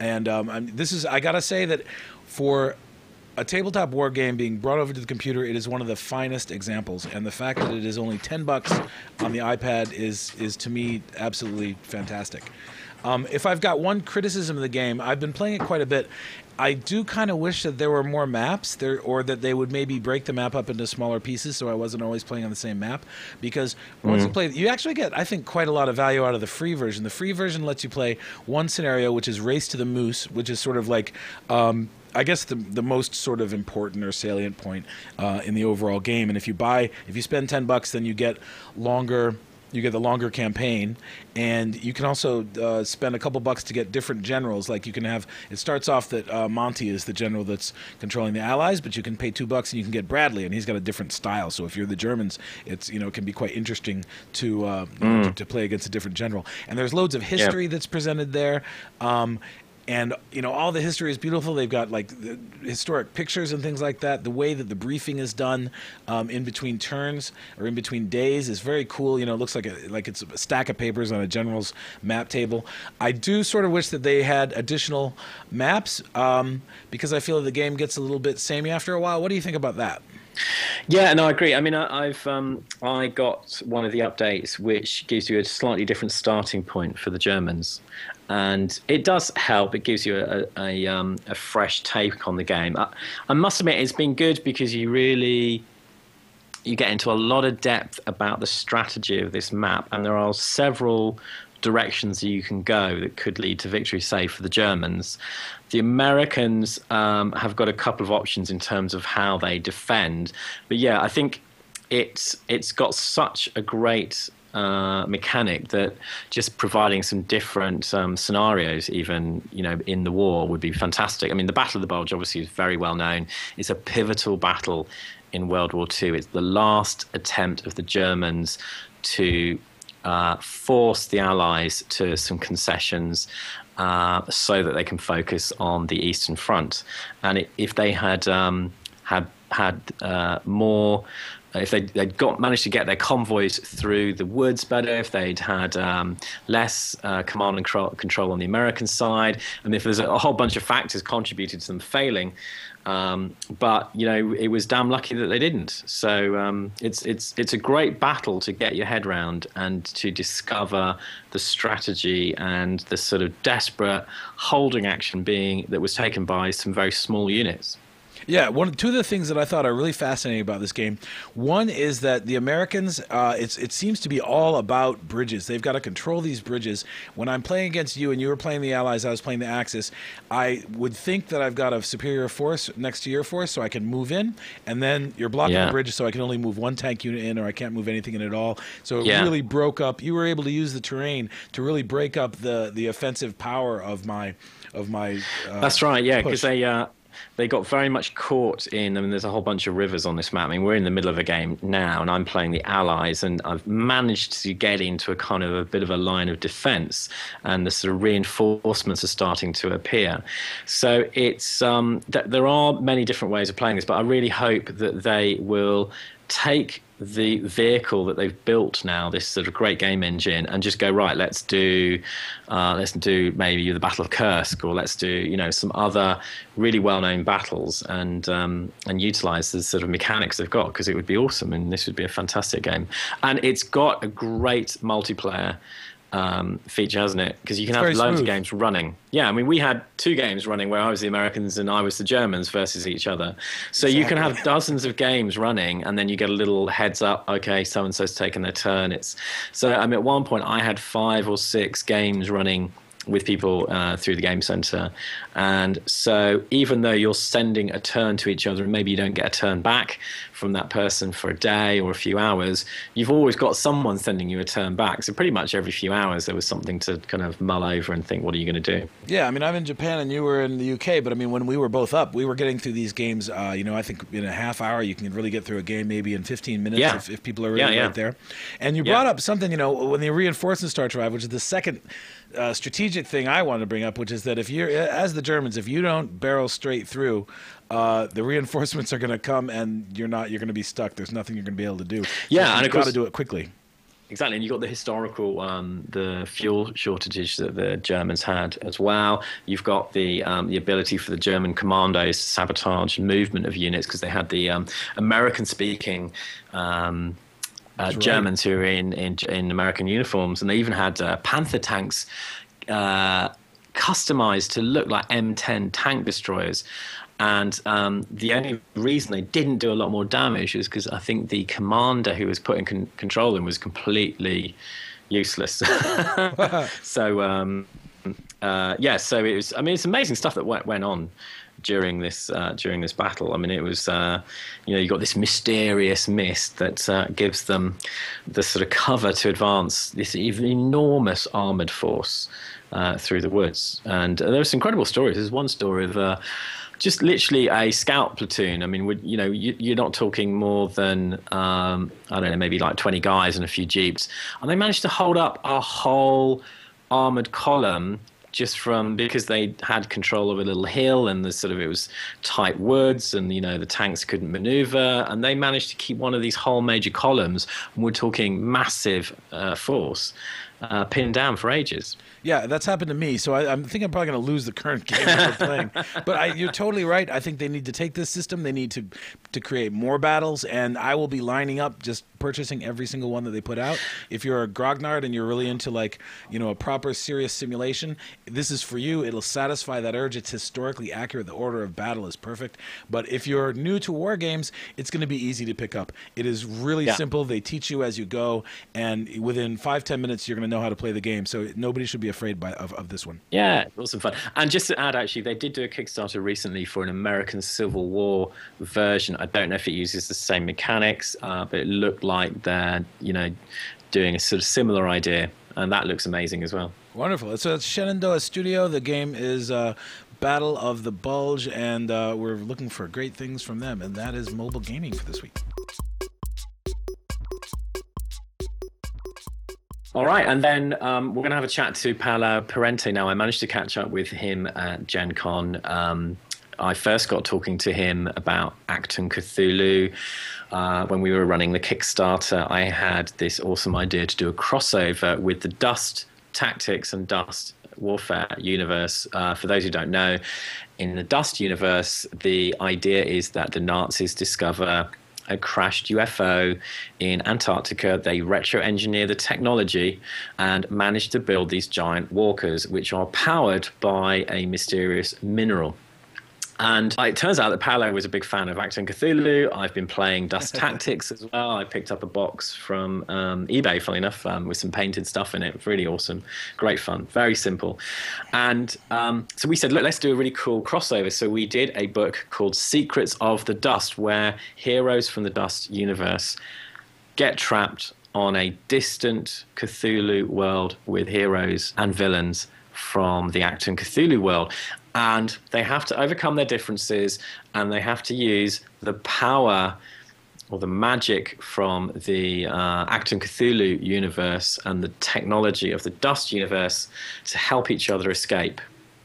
And um, this is I gotta say that for a tabletop war game being brought over to the computer, it is one of the finest examples. And the fact that it is only ten bucks on the iPad is is to me absolutely fantastic. Um, if I've got one criticism of the game, I've been playing it quite a bit. I do kind of wish that there were more maps there, or that they would maybe break the map up into smaller pieces, so I wasn't always playing on the same map. Because once you play, you actually get, I think, quite a lot of value out of the free version. The free version lets you play one scenario, which is Race to the Meuse, which is sort of like. Um, I guess the the most sort of important or salient point uh, in the overall game, and if you buy, if you spend ten bucks, then you get longer you get the longer campaign and you can also uh, spend a couple bucks to get different generals. Like you can have it starts off that uh, monty is the general that's controlling the allies but you can pay two bucks and you can get bradley and he's got a different style. So if you're the germans it's you know it can be quite interesting to uh, know, to, to play against a different general. And there's loads of history that's presented there. Um, and you know all the history is beautiful. They've got like historic pictures and things like that. The way that the briefing is done um, in between turns or in between days is very cool. You know it looks like a, like it's a stack of papers on a general's map table. I do sort of wish that they had additional maps um, because i feel the game gets a little bit samey after a while. What do you think about that Yeah, no, I agree. I mean, I, I've um, I got one of the updates which gives you a slightly different starting point for the Germans, and it does help. It gives you a a, um, a fresh take on the game. I, I must admit, it's been good because you really you get into a lot of depth about the strategy of this map, and there are several directions that you can go that could lead to victory, say, for the Germans. The Americans um, have got a couple of options in terms of how they defend. But yeah, I think it's it's got such a great uh, mechanic that just providing some different um, scenarios, even you know, in the war, would be fantastic. I mean, the Battle of the Bulge obviously is very well known. It's a pivotal battle in World War II. It's the last attempt of the Germans to uh, force the Allies to some concessions uh, so that they can focus on the Eastern Front. And it, if they had um, had had uh, more if they, they'd got managed to get their convoys through the woods better, if they'd had um, less uh, command and control, on the American side, and if there's a whole bunch of factors contributed to them failing, um, but you know it was damn lucky that they didn't. So um, it's it's it's a great battle to get your head round and to discover the strategy and the sort of desperate holding action being that was taken by some very small units. Yeah, one two of the things that I thought are really fascinating about this game, one is that the Americans, uh, it's it seems to be all about bridges. They've got to control these bridges. When I'm playing against you and you were playing the Allies, I was playing the Axis. I would think that I've got a superior force next to your force, so I can move in, and then you're blocking Yeah. the bridge, so I can only move one tank unit in, or I can't move anything in at all. So it Yeah. really broke up. You were able to use the terrain to really break up the the offensive power of my of my. Uh, That's right, yeah, because they uh, they got very much caught in. I mean, there's a whole bunch of rivers on this map. I mean, we're in the middle of a game now, and I'm playing the Allies, and I've managed to get into a kind of a bit of a line of defence, and the sort of reinforcements are starting to appear. So it's um, th- there are many different ways of playing this, but I really hope that they will take the vehicle that they've built now, this sort of great game engine, and just go right. Let's do, uh, let's do maybe the Battle of Kursk, or let's do you know some other really well-known battles, and um, and utilize the sort of mechanics they've got because it would be awesome, and this would be a fantastic game. And it's got a great multiplayer um, feature, hasn't it? Because you can It's have loads smooth. of games running. Yeah, I mean, we had two games running where I was the Americans and I was the Germans versus each other. So you can have dozens of games running, and then you get a little heads up. Okay, so and so's taken their turn. It's so. I mean, at one point I had five or six games running with people uh, through the game center, and so even though you're sending a turn to each other, and maybe you don't get a turn back from that person for a day or a few hours, you've always got someone sending you a turn back. So pretty much every few hours there was something to kind of mull over and think, what are you going to do? Yeah, I mean, I'm in Japan and you were in the UK, but I mean, when we were both up, we were getting through these games. Uh, you know, I think in a half hour you can really get through a game, maybe in 15 minutes Yeah. if, if people are really Yeah, yeah. right there. And you brought up something, you know, when the reinforcements start to arrive, which is the second uh, strategic thing I want to bring up, which is that if you're, as the Germans, if you don't barrel straight through, uh, the reinforcements are going to come and you're not, you're going to be stuck. There's nothing you're going to be able to do. So Yeah, and you've got to do it quickly. Exactly, and you've got the historical, um, the fuel shortages that the Germans had as well. You've got the um, the ability for the German commandos to sabotage movement of units because they had the um, American-speaking um, uh, right. Germans who were in, in in American uniforms, and they even had uh, Panther tanks uh, customized to look like M10 tank destroyers. And um, the only reason they didn't do a lot more damage is because I think the commander who was put in con- control them was completely useless. so um, uh, yeah, so it was. I mean, it's amazing stuff that went, went on during this uh, during this battle. I mean, it was uh, you know you got this mysterious mist that uh, gives them the sort of cover to advance this enormous armored force uh, through the woods. And there were some incredible stories. There's one story of. Uh, just literally a scout platoon. I mean, you know, you, you're not talking more than um, I don't know, maybe like 20 guys and a few jeeps, and they managed to hold up a whole armored column just from because they had control of a little hill and the sort of it was tight woods and you know the tanks couldn't maneuver and they managed to keep one of these whole major columns and we're talking massive uh, force uh, pinned down for ages Yeah, that's happened to me. So I, I think I'm probably going to lose the current game that we're playing. But I, you're totally right. I think they need to take this system. They need to to create more battles, and I will be lining up just purchasing every single one that they put out. If you're a grognard and you're really into like you know a proper serious simulation, this is for you. It'll satisfy that urge. It's historically accurate. The order of battle is perfect. But if you're new to war games, it's going to be easy to pick up. It is really Yeah. simple. They teach you as you go, and within five ten minutes, you're going to know how to play the game. So nobody should be afraid by, of, of this one. Yeah, awesome fun. And just to add, actually, they did do a Kickstarter recently for an American Civil War version. I don't know if it uses the same mechanics, uh, but it looked like they're, you know, doing a sort of similar idea, and that looks amazing as well. Wonderful. So it's Shenandoah Studio. The game is uh, Battle of the Bulge, and uh, we're looking for great things from them, and that is mobile gaming for this week. All right, and then um, we're going to have a chat to Paolo Parente now. I managed to catch up with him at Gen Con. Um, I first got talking to him about Achtung Cthulhu. Uh, when we were running the Kickstarter, I had this awesome idea to do a crossover with the Dust Tactics and Dust Warfare universe. Uh, for those who don't know, in the Dust universe, the idea is that the Nazis discover a crashed UFO in Antarctica. They retro engineer the technology and manage to build these giant walkers, which are powered by a mysterious mineral. And it turns out that Paolo was a big fan of Achtung Cthulhu. I've been playing Dust Tactics as well. I picked up a box from um, eBay, funny enough, um, with some painted stuff in it. Really awesome. Great fun. Very simple. And um, so we said, look, let's do a really cool crossover. So we did a book called Secrets of the Dust, where heroes from the Dust universe get trapped on a distant Cthulhu world with heroes and villains from the Achtung Cthulhu world and they have to overcome their differences and they have to use the power or the magic from the uh, Achtung Cthulhu universe and the technology of the Dust universe to help each other escape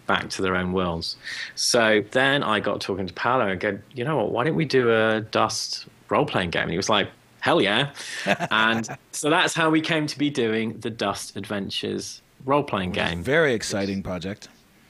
back to their own worlds. So then I got talking to Paolo and go, you know what, why don't we do a Dust role playing game? And he was like, hell yeah. and so that's how we came to be doing the Dust Adventures role playing game. Very exciting project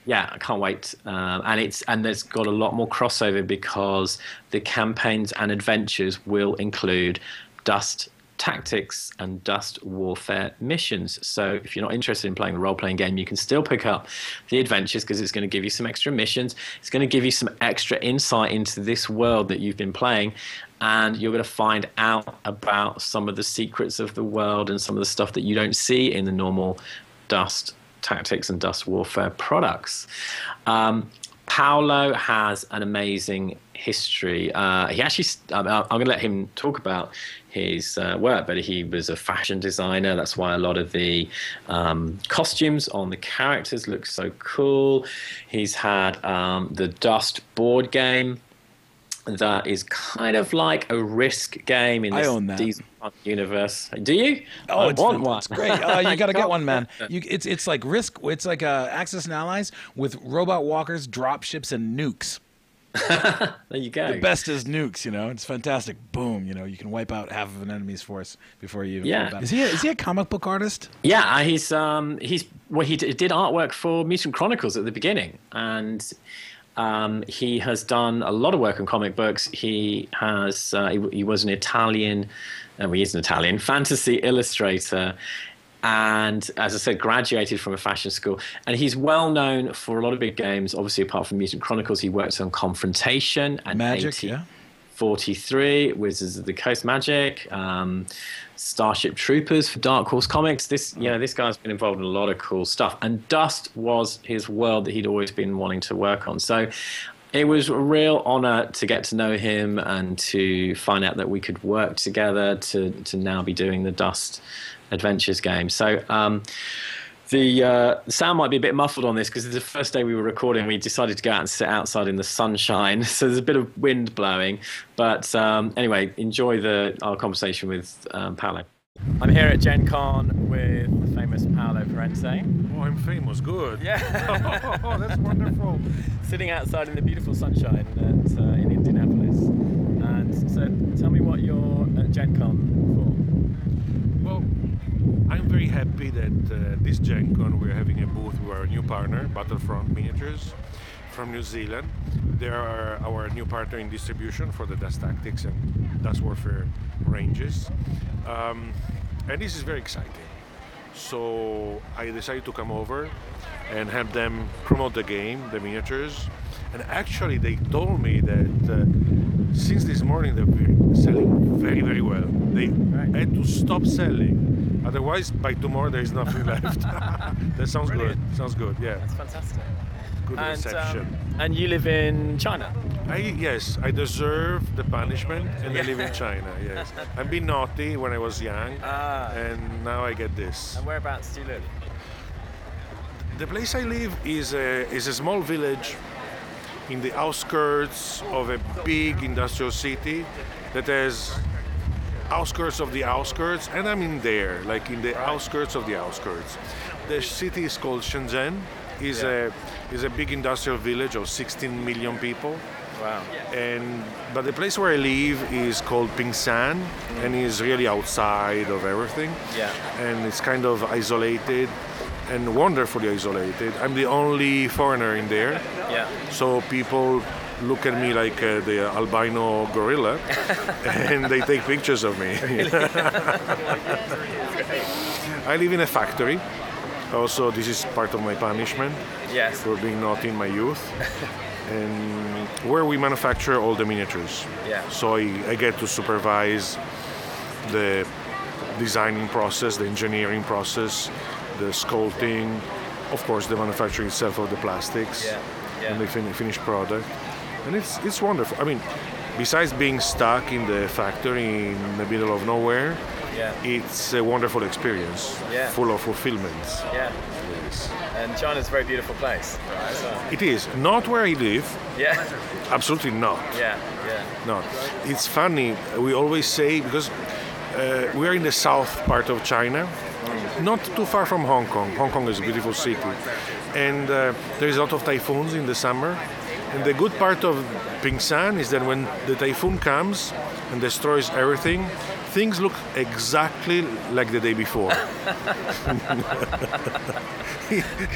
yeah, I can't wait. Um, and it's and there's got a lot more crossover because the campaigns and adventures will include dust tactics and dust warfare missions. So if you're not interested in playing the role playing game, you can still pick up the adventures because it's going to give you some extra missions. It's going to give you some extra insight into this world that you've been playing. And you're going to find out about some of the secrets of the world and some of the stuff that you don't see in the normal dust tactics and dust warfare products. Um, Paolo has an amazing history. Uh, he actually, I'm, I'm going to let him talk about his uh, work, but he was a fashion designer. That's why a lot of the um, costumes on the characters look so cool. He's had um, the Dust board game that is kind of like a risk game in this universe. Do you? Oh, I it's, want one. It's great. Uh, you got to get one, man. You, it's it's like risk. It's like uh, Axis and Allies with robot walkers, drop ships, and nukes. there you go. The best is nukes. You know, it's fantastic. Boom. You know, you can wipe out half of an enemy's force before you. Yeah. Is he a, is he a comic book artist? Yeah, uh, he's um he's well he did artwork for Mutant Chronicles at the beginning and um, he has done a lot of work on comic books. He has uh, he, he, was an Italian, uh, well, he is an Italian fantasy illustrator, and as I said, graduated from a fashion school. And he's well known for a lot of big games. Obviously, apart from Mutant Chronicles, he worked on Confrontation and Magic, yeah. 43, Wizards of the Coast Magic, um, Starship Troopers for Dark Horse Comics. This, you know, this guy's been involved in a lot of cool stuff. And Dust was his world that he'd always been wanting to work on. So it was a real honor to get to know him and to find out that we could work together to, to now be doing the Dust Adventures game. So, um, the, uh, sound might be a bit muffled on this because it's the first day we were recording. We decided to go out and sit outside in the sunshine, so there's a bit of wind blowing. But um, anyway, enjoy the our conversation with um, Paolo. I'm here at Gen Con with the famous Paolo Parente. Oh, I'm famous. Good. Yeah. oh, that's wonderful. Sitting outside in the beautiful sunshine at, uh, in Indianapolis. And so, tell me what you're at Gen Con for. Well, I'm very happy that uh, this Gen Con we're having a booth with our new partner, Battlefront Miniatures from New Zealand. They are our new partner in distribution for the Dust Tactics and Dust Warfare ranges. Um, and this is very exciting. So I decided to come over and have them promote the game, the miniatures. And actually, they told me that uh, since this morning they've been selling very, very well. They right. had to stop selling Otherwise, by tomorrow there is nothing left. that sounds Brilliant. good. Sounds good. Yeah. That's fantastic. Good and, reception. Um, and you live in China. I yes, I deserve the punishment, and I live in China. Yes, I've been naughty when I was young, ah. and now I get this. And whereabouts do you live? The place I live is a is a small village in the outskirts of a big industrial city that has outskirts of the outskirts, and I'm in there, like in the outskirts of the outskirts. The city is called Shenzhen. is a is a big industrial village of 16 million people. Wow. And but the place where I live is called Pingshan, and mm. is really outside of everything. Yeah. And it's kind of isolated and wonderfully isolated. I'm the only foreigner in there, Yeah. so people look at me like uh, the albino gorilla, and they take pictures of me. I live in a factory. Also, this is part of my punishment Yes. for being naughty in my youth. and where we manufacture all the miniatures. Yeah. So I, I get to supervise the designing process, the engineering process, the sculpting, of course, the manufacturing itself of the plastics Yeah, yeah. and the fin- finished product. And it's it's wonderful. I mean, besides being stuck in the factory in the middle of nowhere, Yeah. it's a wonderful experience, Yeah. full of fulfillment. Yeah. Yes. And China's a very beautiful place. So, It is not where I live. yeah. Absolutely not. Yeah. Yeah. No, it's funny. We always say because uh, we are in the south part of China, not too far from Hong Kong. Hong Kong is a beautiful city, and uh, there is a lot of typhoons in the summer. And the good part of Pingshan is that when the typhoon comes and destroys everything, things look exactly like the day before.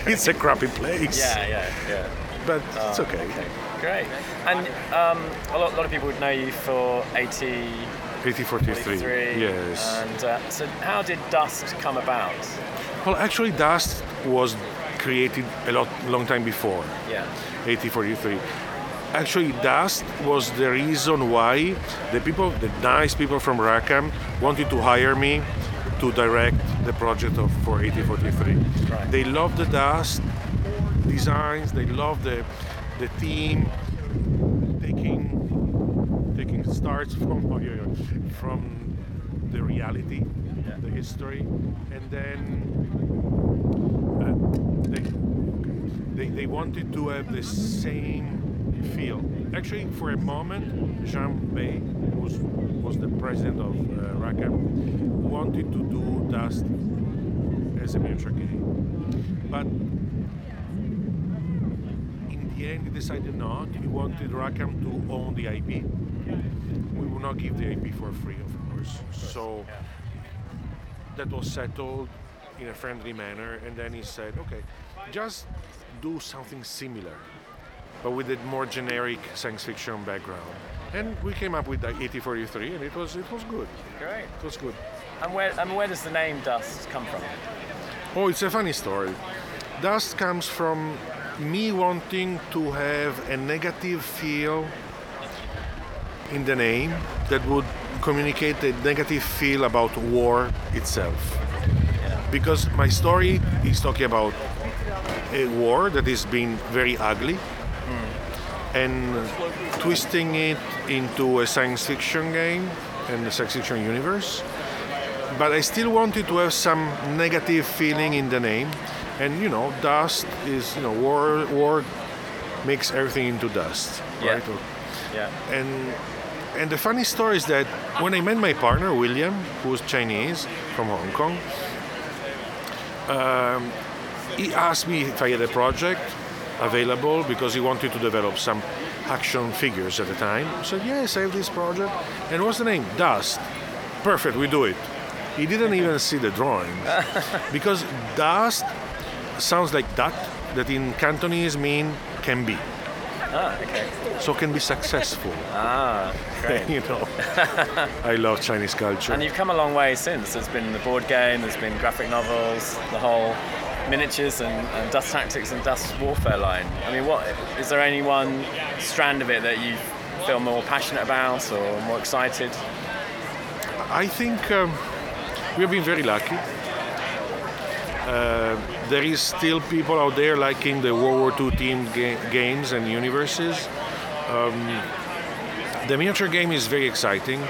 it's a crappy place, Yeah. Yeah. Yeah. but it's okay. Okay. Great. And um, a lot, lot of people would know you for 80. AT43. 43. Yes. And uh, so, how did Dust come about? Well, actually, Dust was created a lot, long time before, Yeah. AT43. Actually, Dust was the reason why the people, the nice people from Rackham, wanted to hire me to direct the project of for AT43. Right. They loved the Dust designs. They loved the the theme, starts from oh, from the reality, the history, and then uh, they, they they wanted to have the same feel. Actually, for a moment, Jean Bey, who was, was the president of uh, Rackham, wanted to do Dust as a miniature game, but in the end, he decided not. He wanted Rackham to own the IP. Not give the IP for free, of course. So that was settled in a friendly manner, and then he said, "Okay, just do something similar, but with a more generic science fiction background." And we came up with the AT43, and it was it was good. Great. It was good. And where, and where does the name Dust come from? Oh, it's a funny story. Dust comes from me wanting to have a negative feel in the name that would communicate a negative feel about war itself. Because my story is talking about a war that is being very ugly and twisting it into a science fiction game and a science fiction universe but I still wanted to have some negative feeling in the name. And you know, dust is you know war. War makes everything into dust, Yeah. right? Yeah. And and the funny story is that when I met my partner William, who was Chinese from Hong Kong, um, he asked me if I had a project available because he wanted to develop some action figures at the time. I said, yes, I have this project. And what's the name? Dust. Perfect, we do it. He didn't even see the drawing because dust sounds like duck, that in Cantonese mean can be. Ah, okay. So can be successful. Ah, great. you know, I love Chinese culture. And you've come a long way since. There's been the board game, there's been graphic novels, the whole miniatures and, and dust tactics and dust warfare line. I mean, what is there any one strand of it that you feel more passionate about or more excited? I think um, we have been very lucky. Uh, there is still people out there liking the World War II themed ga- games and universes. Um, the miniature game is very exciting.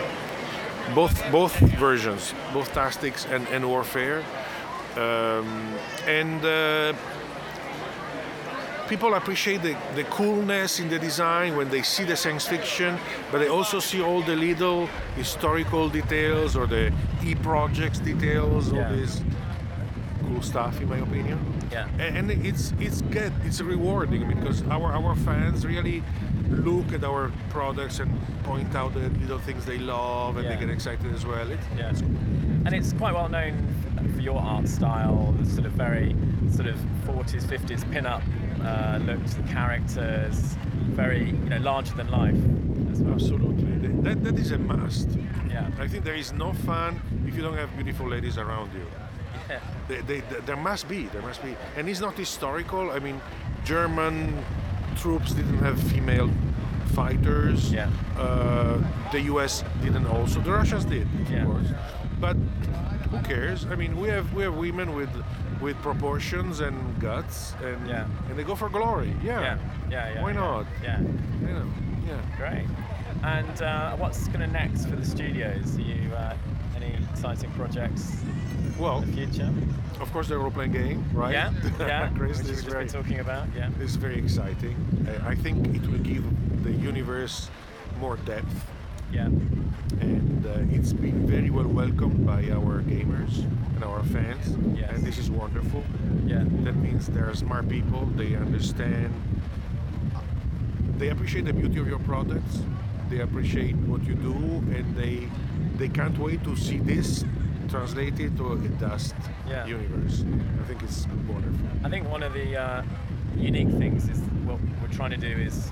Both both versions, both tactics and, and warfare. Um, and uh, people appreciate the, the coolness in the design when they see the science fiction, but they also see all the little historical details or the e-projects details, Yeah. all this cool stuff, in my opinion. Yeah. And it's it's good, it's rewarding because our our fans really look at our products and point out the little things they love and Yeah. they get excited as well. It, Yeah. And it's quite well known for your art style, the sort of very sort of 40s, 50s pin-up uh, look to the characters, very you know larger than life as well. Absolutely, that, that is a must. Yeah. I think there is no fun if you don't have beautiful ladies around you. They, they, there must be, there must be, and it's not historical. I mean, German troops didn't have female fighters. Yeah. Uh, the U.S. didn't also. The Russians did, of Yeah. course. But who cares? I mean, we have we have women with with proportions and guts, and Yeah. and they go for glory. Yeah. Yeah, yeah, yeah. Why not? Yeah, You know, yeah. great. And uh, what's going to next for the studios? Are you uh, any exciting projects Well, the future? of course, the role-playing game, right? Yeah, yeah. Chris, which is very, been talking about. Yeah, It's very exciting. Uh, I think it will give the universe more depth, yeah, and uh, it's been very well welcomed by our gamers and our fans, Yes. and this is wonderful. yeah, That means there are smart people. They understand. They appreciate the beauty of your products. They appreciate what you do, and they they can't wait to see this translated to a dust Yeah. universe. I think it's wonderful. I think one of the uh, unique things is what we're trying to do is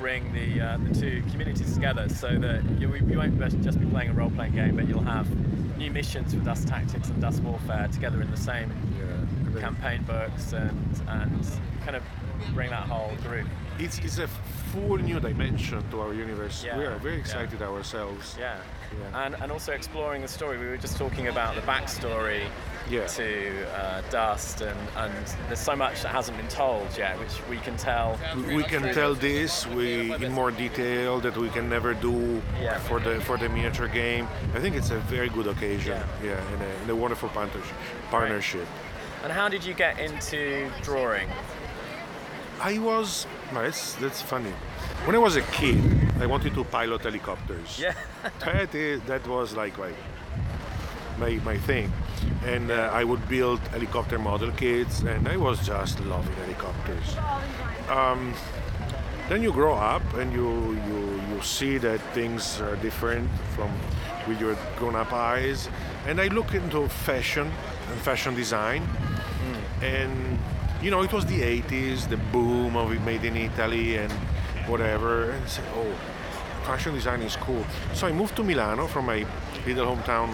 bring the uh, the two communities together, so that you, you won't just be playing a role-playing game, but you'll have new missions for Dust Tactics and Dust Warfare together in the same Yeah. campaign books, and and kind of bring that whole group. It's, it's a full new dimension to our universe. Yeah, We are very yeah. excited ourselves. Yeah. Yeah. And, and also exploring the story. We were just talking about the backstory Yeah. to uh, Dust, and, and there's so much that hasn't been told yet, which we can tell. We- can tell this we in more detail that we can never do Yeah. for the for the miniature game. I think it's a very good occasion. Yeah, and, a, and a wonderful partnership. partnership. And how did you get into drawing? I was that's that's funny. When I was a kid, I wanted to pilot helicopters. Yeah. that is that was like my my, my thing. And uh, i would build helicopter model kits and i was just loving helicopters. Um, then you grow up and you, you you see that things are different from with your grown-up eyes. And i look into fashion and fashion design. And you know it was the 80s the boom of it made in italy and whatever and said oh fashion design is cool so i moved to milano from my little hometown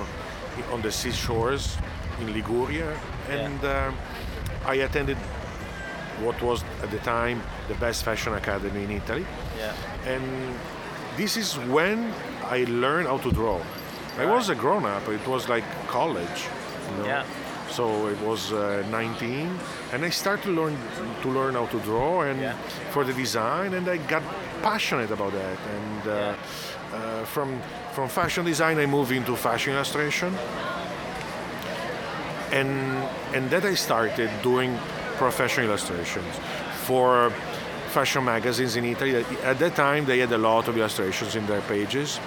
on the seashores in liguria and um, i attended what was at the time the best fashion academy in italy Yeah. and this is when I learned how to draw. I was a grown up. It was like college, you know. Yeah. So it was uh, 19, and I started to learn to learn how to draw and Yeah. for the design, and I got passionate about that. And uh, uh, from from fashion design, I moved into fashion illustration, and and that I started doing professional illustrations for fashion magazines in Italy. At that time, they had a lot of illustrations in their pages.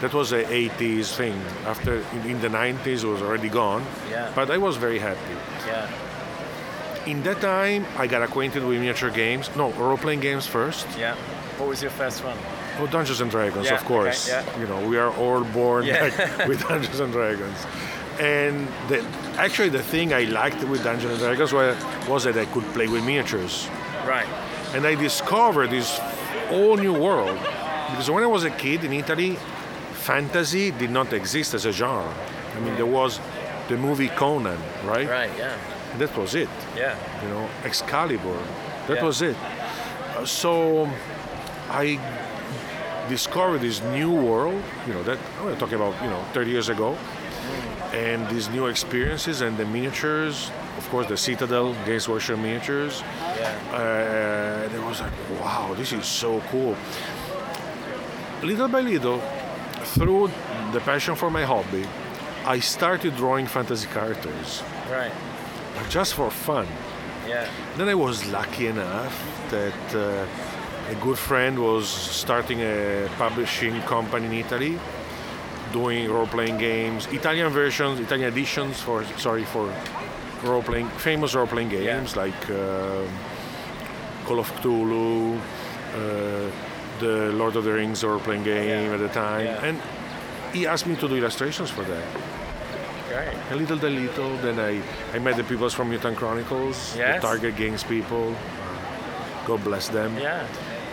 That was a 80s thing. After in, in the 90s, it was already gone. Yeah. But I was very happy. Yeah. In that time, I got acquainted with miniature games. No, role-playing games first. Yeah. What was your first one? Oh, Dungeons and Dragons, Yeah, of course. okay, yeah. You know, we are all born Yeah. like, with Dungeons and Dragons. And the, actually, the thing I liked with Dungeons and Dragons was, was that I could play with miniatures. Right. and I discovered this whole new world. Because when I was a kid in Italy, fantasy did not exist as a genre. I mean, there was the movie Conan, right? Right. Yeah. That was it. Yeah. You know, Excalibur. That Yeah. was it. Uh, so I discovered this new world. You know, that I'm talking about. You know, 30 years ago, and these new experiences and the miniatures. Of course, the Citadel Games Workshop miniatures. Yeah. Uh, and it was like, wow, this is so cool. Little by little, through the passion for my hobby, I started drawing fantasy characters Right. just for fun. Yeah. Then I was lucky enough that uh, a good friend was starting a publishing company in Italy, doing role-playing games, Italian versions, Italian editions for sorry for role-playing famous role-playing games like uh, Call of Cthulhu, uh, the Lord of the Rings role-playing game Yeah. at the time, Yeah. and he asked me to do illustrations for that. Great. A little by little, then I, I met the people from Mutant Chronicles, Yes. the Target Games people. God bless them. Yeah.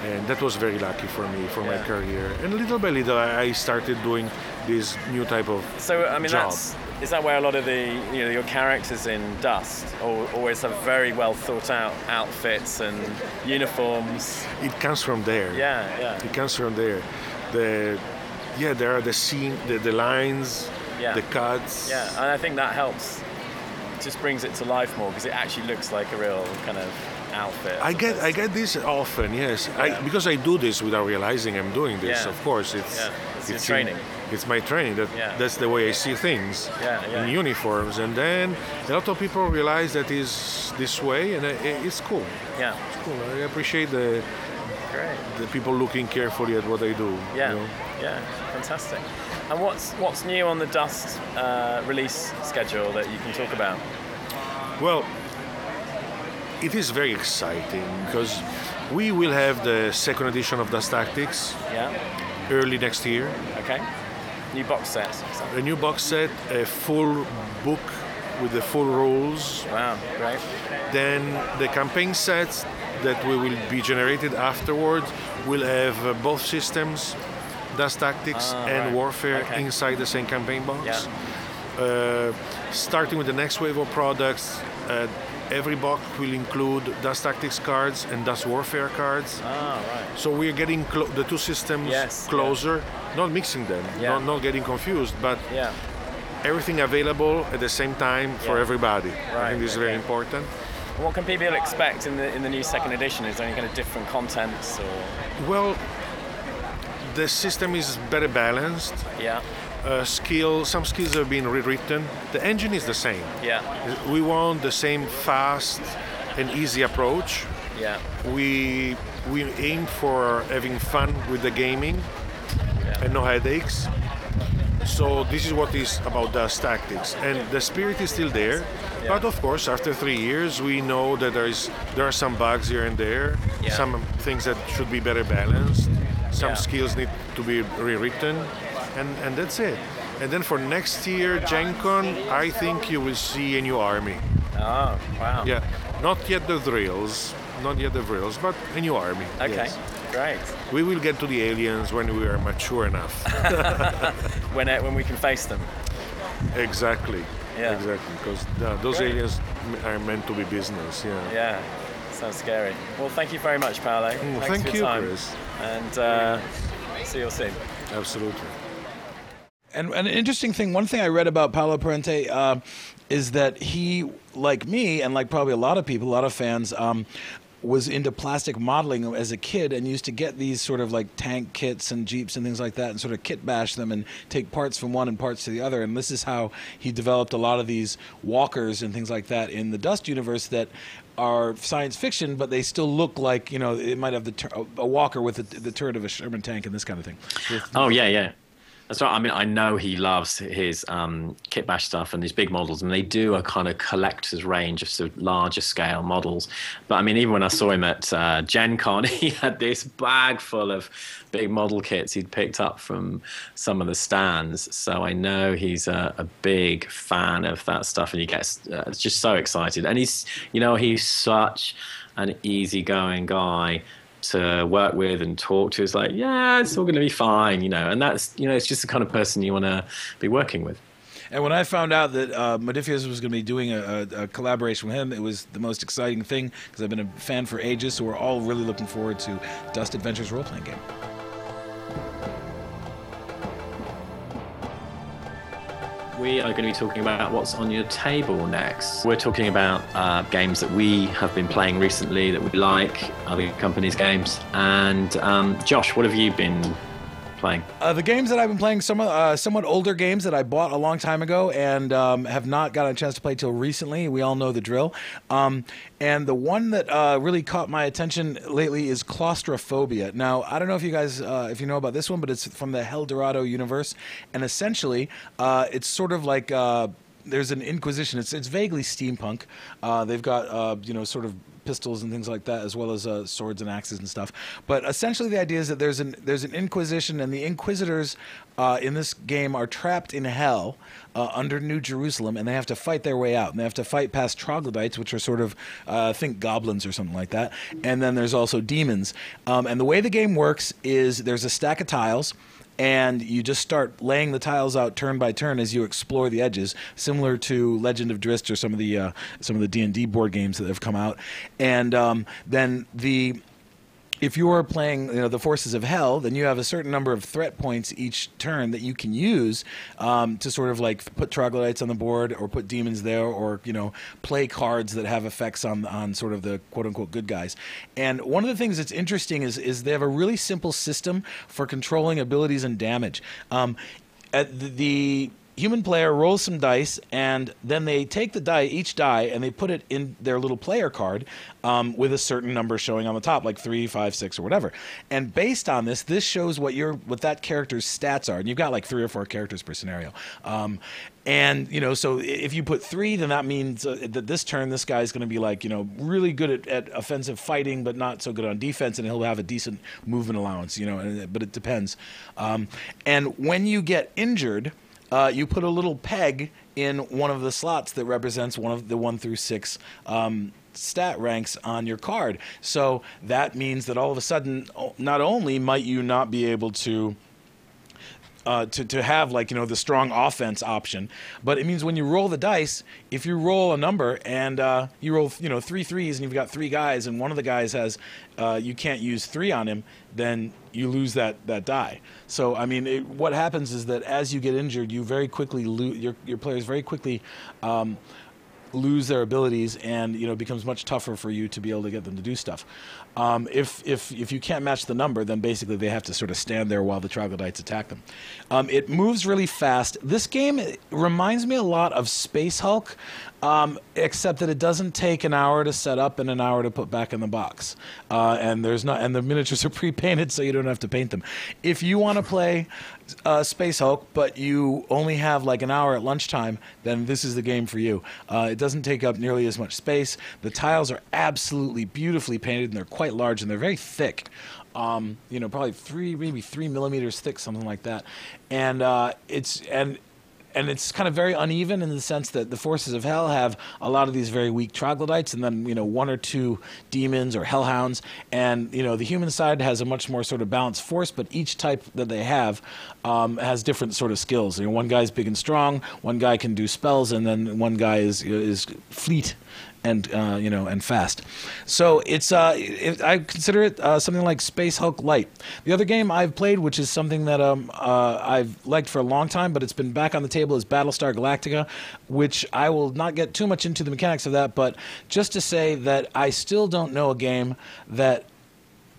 And that was very lucky for me, for my career. And little by little, I I started doing this new type of So I mean, job. that's is that where a lot of the you know your characters in Dust always have very well thought out outfits and uniforms. It comes from there. Yeah, yeah, It comes from there. The yeah, there are the scene, the, the lines, Yeah. the cuts. yeah, and I think that helps. Just brings it to life more because it actually looks like a real kind of outfit. I get I get this often, yes. I, because I do this without realizing I'm doing this. Yeah. Of course, it's Yeah, it's in- training. It's my training. That Yeah. that's the way I see things Yeah, yeah. in uniforms. And then a lot of people realize that is this way, and it's cool. Yeah, It's cool. I appreciate the great. the people looking carefully at what I do. you Yeah, know. yeah, fantastic. And what's what's new on the Dust uh, release schedule that you can talk about? Well, it is very exciting because we will have the second edition of Dust Tactics Yeah. early next year. Okay. New box set. a new box set, a full book with the full rules, Wow, great. then the campaign sets that we will be generated afterwards will have uh, both systems, Dust Tactics Ah, and right. Warfare Okay. inside the same campaign box. Yeah. Uh, starting with the next wave of products, uh, every box will include Dust Tactics cards and Dust Warfare cards. Ah, right. So we're getting clo- the two systems Yes, closer, not mixing them, Yeah. not, not getting confused, but Yeah. everything available at the same time for Yeah. everybody. I think this is very important. What can people expect in the in the new second edition? Is there any kind of different contents or? Well, the system is better balanced. Yeah. Uh, skill, some skills have been rewritten. The engine is the same. Yeah. We want the same fast and easy approach. Yeah. We we aim for having fun with the gaming Yeah. and no headaches. So this is what is about Dust Tactics, and the spirit is still there. But of course, after three years, we know that there is there are some bugs here and there, Yeah. some things that should be better balanced, some Yeah. skills need to be rewritten, and and that's it. And then for next year, Gen Con, I think you will see a new army. Oh, wow. Yeah, not yet the drills, not yet the drills, but a new army. Okay. yes. Great. We will get to the aliens when we are mature enough. When uh, when we can face them. exactly. Yeah. Exactly. Because those Great. aliens are meant to be business. Yeah. Yeah. Sounds scary. Well, thank you very much, Paolo. Mm, Thanks thank you, time. Chris. And uh, see you all soon. Absolutely. And an interesting thing, one thing I read about Paolo Parente uh, is that he, like me, and like probably a lot of people, a lot of fans, um, was into plastic modeling as a kid and used to get these sort of like tank kits and jeeps and things like that and sort of kit bash them and take parts from one and parts to the other. And this is how he developed a lot of these walkers and things like that in the Dust universe that are science fiction, but they still look like you know it might have the tur- a walker with the, the turret of a Sherman tank and this kind of thing. Oh yeah, yeah. That's right. I mean, I know he loves his um, kit bash stuff and these big models, and they do a kind of collector's range of sort of larger scale models. But I mean, even when I saw him at uh, Gen Con, he had this bag full of big model kits he'd picked up from some of the stands. So I know he's a, a big fan of that stuff, and he gets uh, just so excited. And he's, you know, he's such an easygoing guy to work with and talk to is like, yeah, it's all going to be fine, you know. And that's, you know, it's just the kind of person you want to be working with. And when I found out that uh, Modiphius was going to be doing a, a, a collaboration with him, it was the most exciting thing because I've been a fan for ages. So we're all really looking forward to Dust Adventures role playing game. We are going to be talking about what's on your table next. We're talking about uh, games that we have been playing recently that we like, other companies' games. And um, Josh, what have you been playing? Uh, the games that I've been playing, some uh, somewhat older games that I bought a long time ago and um, have not gotten a chance to play till recently. We all know the drill. Um, and the one that uh, really caught my attention lately is Claustrophobia. Now, I don't know if you guys uh, if you know about this one, but it's from the Helldorado universe, and essentially, uh, it's sort of like uh, there's an Inquisition. It's it's vaguely steampunk. Uh, they've got uh, you know sort of pistols and things like that, as well as uh, swords and axes and stuff. But essentially, the idea is that there's an there's an Inquisition, and the Inquisitors uh, in this game are trapped in hell uh, under New Jerusalem, and they have to fight their way out. And they have to fight past troglodytes, which are sort of uh, think goblins or something like that. And then there's also demons. Um, and the way the game works is there's a stack of tiles and you just start laying the tiles out turn by turn as you explore the edges, similar to Legend of Drizzt or some of the uh, some of the D and D board games that have come out. And um, then the if you are playing you know the forces of hell then you have a certain number of threat points each turn that you can use um, to sort of like put troglodytes on the board or put demons there or you know play cards that have effects on on sort of the quote unquote good guys. And one of the things that's interesting is is they have a really simple system for controlling abilities and damage. Um, the human player rolls some dice and then they take the die each die and they put it in their little player card um, with a certain number showing on the top like three five six or whatever. And based on this this shows what your what that character's stats are. And you've got like three or four characters per scenario. Um, and you know so if you put three then that means uh, that this turn this guy's going to be like you know really good at, at offensive fighting but not so good on defense and he'll have a decent movement allowance you know and, but it depends. Um, and when you get injured uh, you put a little peg in one of the slots that represents one of the one through six um, stat ranks on your card. So that means that all of a sudden, not only might you not be able to uh, to, to have like you know the strong offense option but it means when you roll the dice if you roll a number and uh, you roll you know three threes and you've got three guys and one of the guys has uh, you can't use three on him then you lose that that die. So i mean it, what happens is that as you get injured you very quickly lose your, your players very quickly um, lose their abilities and you know it becomes much tougher for you to be able to get them to do stuff. Um, if, if, if you can't match the number then basically they have to sort of stand there while the troglodytes attack them. Um, it moves really fast. This game reminds me a lot of space hulk um, except that it doesn't take an hour to set up and an hour to put back in the box uh, and there's not and the miniatures are pre-painted so you don't have to paint them if you want to play uh, Space Hulk, but you only have like an hour at lunchtime, then this is the game for you. Uh, it doesn't take up nearly as much space. The tiles are absolutely beautifully painted, and they're quite large and they're very thick. Um, you know, probably three, maybe three millimeters thick, something like that. And uh, it's and and it's kind of very uneven in the sense that the forces of hell have a lot of these very weak troglodytes and then you know one or two demons or hellhounds. And you know the human side has a much more sort of balanced force but each type that they have um, has different sort of skills. You know one guy's big and strong one guy can do spells and then one guy is is fleet and uh, you know and fast. So it's uh, it, I consider it uh, something like Space Hulk Light. The other game I've played, which is something that um, uh, I've liked for a long time, but it's been back on the table, is Battlestar Galactica, which I will not get too much into the mechanics of that, but just to say that I still don't know a game that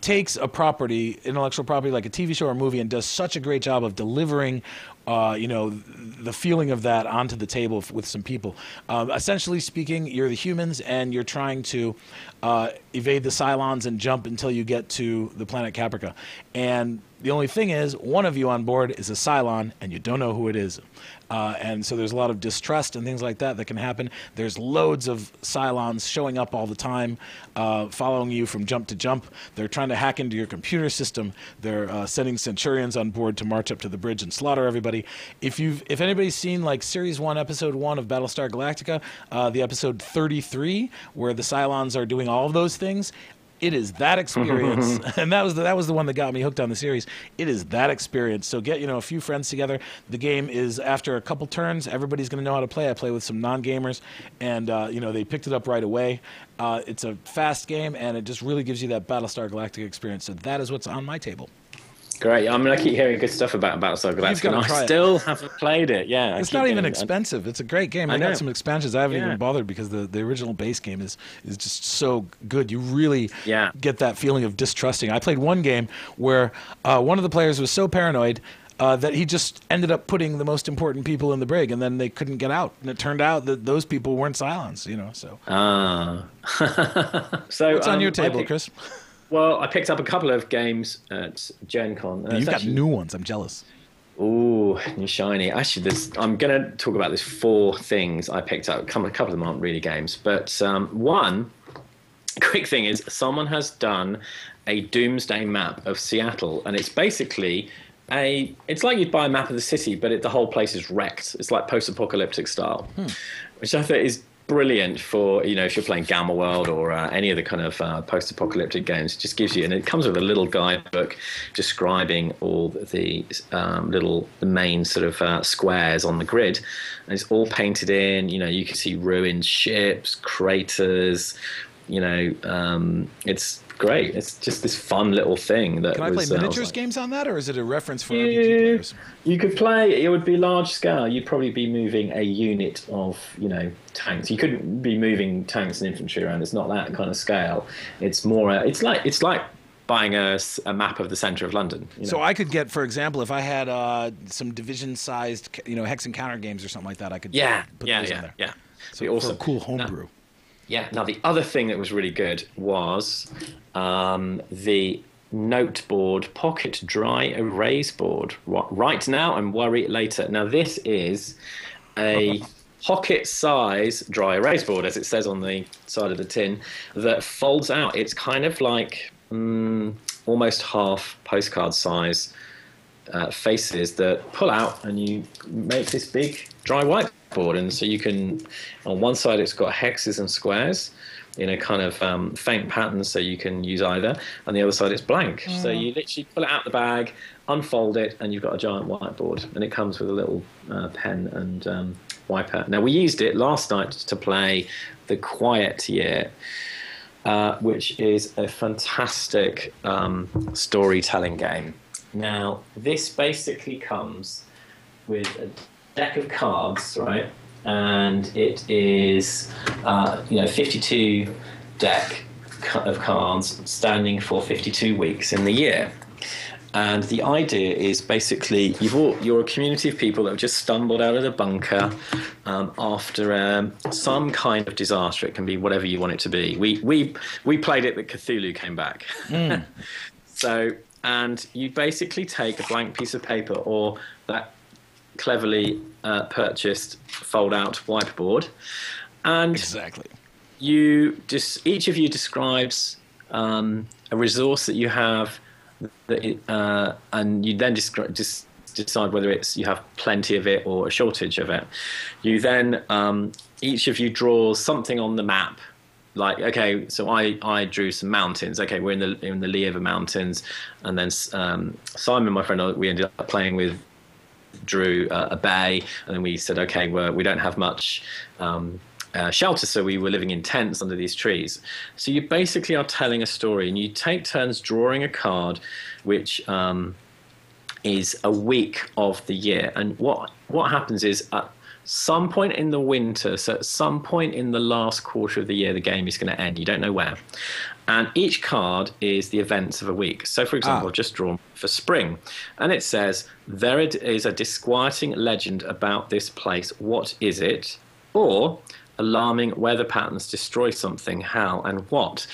takes a property, intellectual property like a TV show or movie, and does such a great job of delivering, uh, you know, the feeling of that onto the table f- with some people. Um, essentially speaking, you're the humans, and you're trying to uh, evade the Cylons and jump until you get to the planet Caprica. And the only thing is, one of you on board is a Cylon, and you don't know who it is. Uh, and so there's a lot of distrust and things like that that can happen. There's loads of Cylons showing up all the time, uh, following you from jump to jump. They're trying to hack into your computer system. They're uh, sending Centurions on board to march up to the bridge and slaughter everybody. If you've, if anybody's seen like Series One, Episode One of Battlestar Galactica, uh, the episode 33, where the Cylons are doing all of those things, it is that experience. And that was the, that was the one that got me hooked on the series. It is that experience. So get you know a few friends together. The game is after a couple turns everybody's going to know how to play. I play with some non-gamers and uh, you know they picked it up right away. Uh, it's a fast game and it just really gives you that battlestar galactica experience. So that is what's on my table Great. I mean, I keep hearing good stuff about Battlestar Galactica. and I it. still haven't played it. Yeah, It's not even expensive. It's a great game. I I got know. some expansions. I haven't Yeah. even bothered because the, the original base game is is just so good. You really Yeah. get that feeling of distrusting. I played one game where uh, one of the players was so paranoid. Uh, that he just ended up putting the most important people in the brig, and then they couldn't get out. And it turned out that those people weren't Cylons. You know, so Ah. so what's on um, your table, picked- Chris? Well, I picked up a couple of games at Gen Con. You've got actually- new ones. I'm jealous. Ooh, new shiny. Actually, there's, I'm going to talk about these four things I picked up. A couple a couple of them aren't really games, but um, one quick thing is someone has done a doomsday map of Seattle, and it's basically a. It's like you'd buy a map of the city, but it, the whole place is wrecked. It's like post-apocalyptic style, which I think is brilliant for you know if you're playing Gamma World or uh, any of the kind of uh, post-apocalyptic games. It just gives you, and it comes with a little guidebook describing all the um, little the main sort of uh, squares on the grid, and it's all painted in. You know, you can see ruined ships, craters. You know, um, it's great. It's just this fun little thing that. Can I play was, uh, I miniatures like- games on that, or is it a reference for RPG you, players? you could play. It would be large scale. You'd probably be moving a unit of, you know, tanks. You couldn't be moving tanks and infantry around. It's not that kind of scale. It's more. Uh, it's like it's like buying a map of the centre of London. You know? So I could get, for example, if I had uh, some division-sized, you know, hex and counter games or something like that, I could yeah, put yeah, those yeah, in there. yeah. So Be for a cool homebrew. Yeah. Now the other thing that was really good was um, the Noteboard Pocket Dry Erase Board. Ri- Right now and worry later. Now this is a pocket size dry erase board, as it says on the side of the tin, that folds out. It's kind of like mm, almost half postcard size uh, faces that pull out and you make this big dry whiteboard. And so you can, on one side, it's got hexes and squares in a kind of um, faint pattern, so you can use either. And the other side, it's blank. So you literally pull it out the bag, unfold it, and you've got a giant whiteboard. And it comes with a little uh, pen and um, wiper. Now, we used it last night to play The Quiet Year. Uh, which is a fantastic um, storytelling game. Now, this basically comes with a deck of cards, right? And it is, uh, you know, 52 deck of cards standing for 52 weeks in the year. And the idea is basically you've all, you're a community of people that have just stumbled out of the bunker um, after um, some kind of disaster. It can be whatever you want it to be. We we we played it that Cthulhu came back. so and you basically take a blank piece of paper or that cleverly uh, purchased fold-out whiteboard, and Exactly. you just each of you describes um, a resource that you have that it, uh, and you then just decide whether it's you have plenty of it or a shortage of it. You then um, each of you draws something on the map like okay so i i drew some mountains. Okay we're in the in the Lieva mountains. And then um, simon my friend we ended up playing with drew uh, a bay, and then we said, okay, well, we don't have much um, uh, shelter, so we were living in tents under these trees. So you basically are telling a story, and you take turns drawing a card, which um, is a week of the year. And what what happens is at some point in the winter, so at some point in the last quarter of the year, the game is going to end. You don't know where. And each card is the events of a week. So, for example, Ah. I've just drawn for spring, and it says, There is a disquieting legend about this place. What is it? Or alarming weather patterns destroy something. How and what?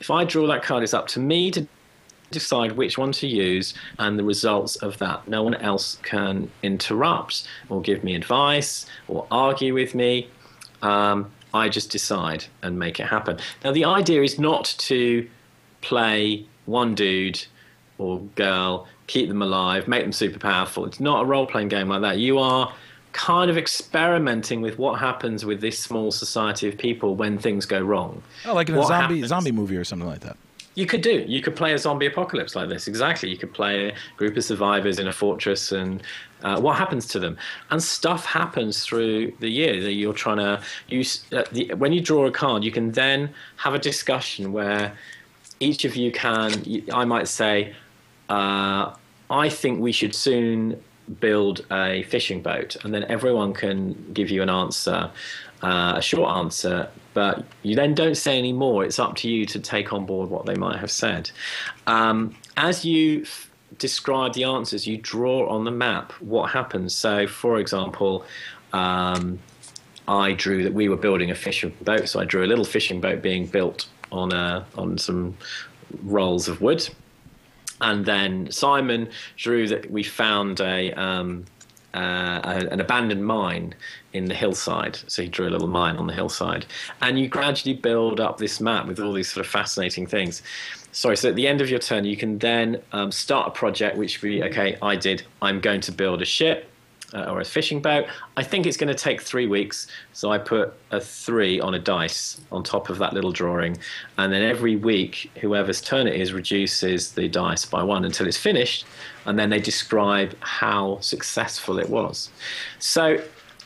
If I draw that card, it's up to me to decide which one to use and the results of that. No one else can interrupt or give me advice or argue with me. Um, I just decide and make it happen. Now, the idea is not to play one dude or girl, keep them alive, make them super powerful. It's not a role playing game like that. You are kind of experimenting with what happens with this small society of people when things go wrong. Oh, like in a zombie happens? zombie movie or something like that. You could do. You could play a zombie apocalypse like this. Exactly. You could play a group of survivors in a fortress and uh, what happens to them. And stuff happens through the year that you're trying to use. Uh, the, when you draw a card, you can then have a discussion where each of you can, I might say, uh, I think we should soon build a fishing boat, and then everyone can give you an answer, uh, a short answer. But you then don't say any more. It's up to you to take on board what they might have said. Um, as you describe the answers, you draw on the map what happens. So, for example, um, I drew that we were building a fishing boat. So I drew a little fishing boat being built on a on some rolls of wood, and then Simon drew that we found a, um, uh, an abandoned mine in the hillside. So he drew a little mine on the hillside, and you gradually build up this map with all these sort of fascinating things. Sorry, so at the end of your turn, you can then um, start a project which would be okay. I did. I'm going to build a ship uh, or a fishing boat. I think it's going to take three weeks, so I put a three on a dice on top of that little drawing, and then every week, whoever's turn it is reduces the dice by one until it's finished, and then they describe how successful it was. So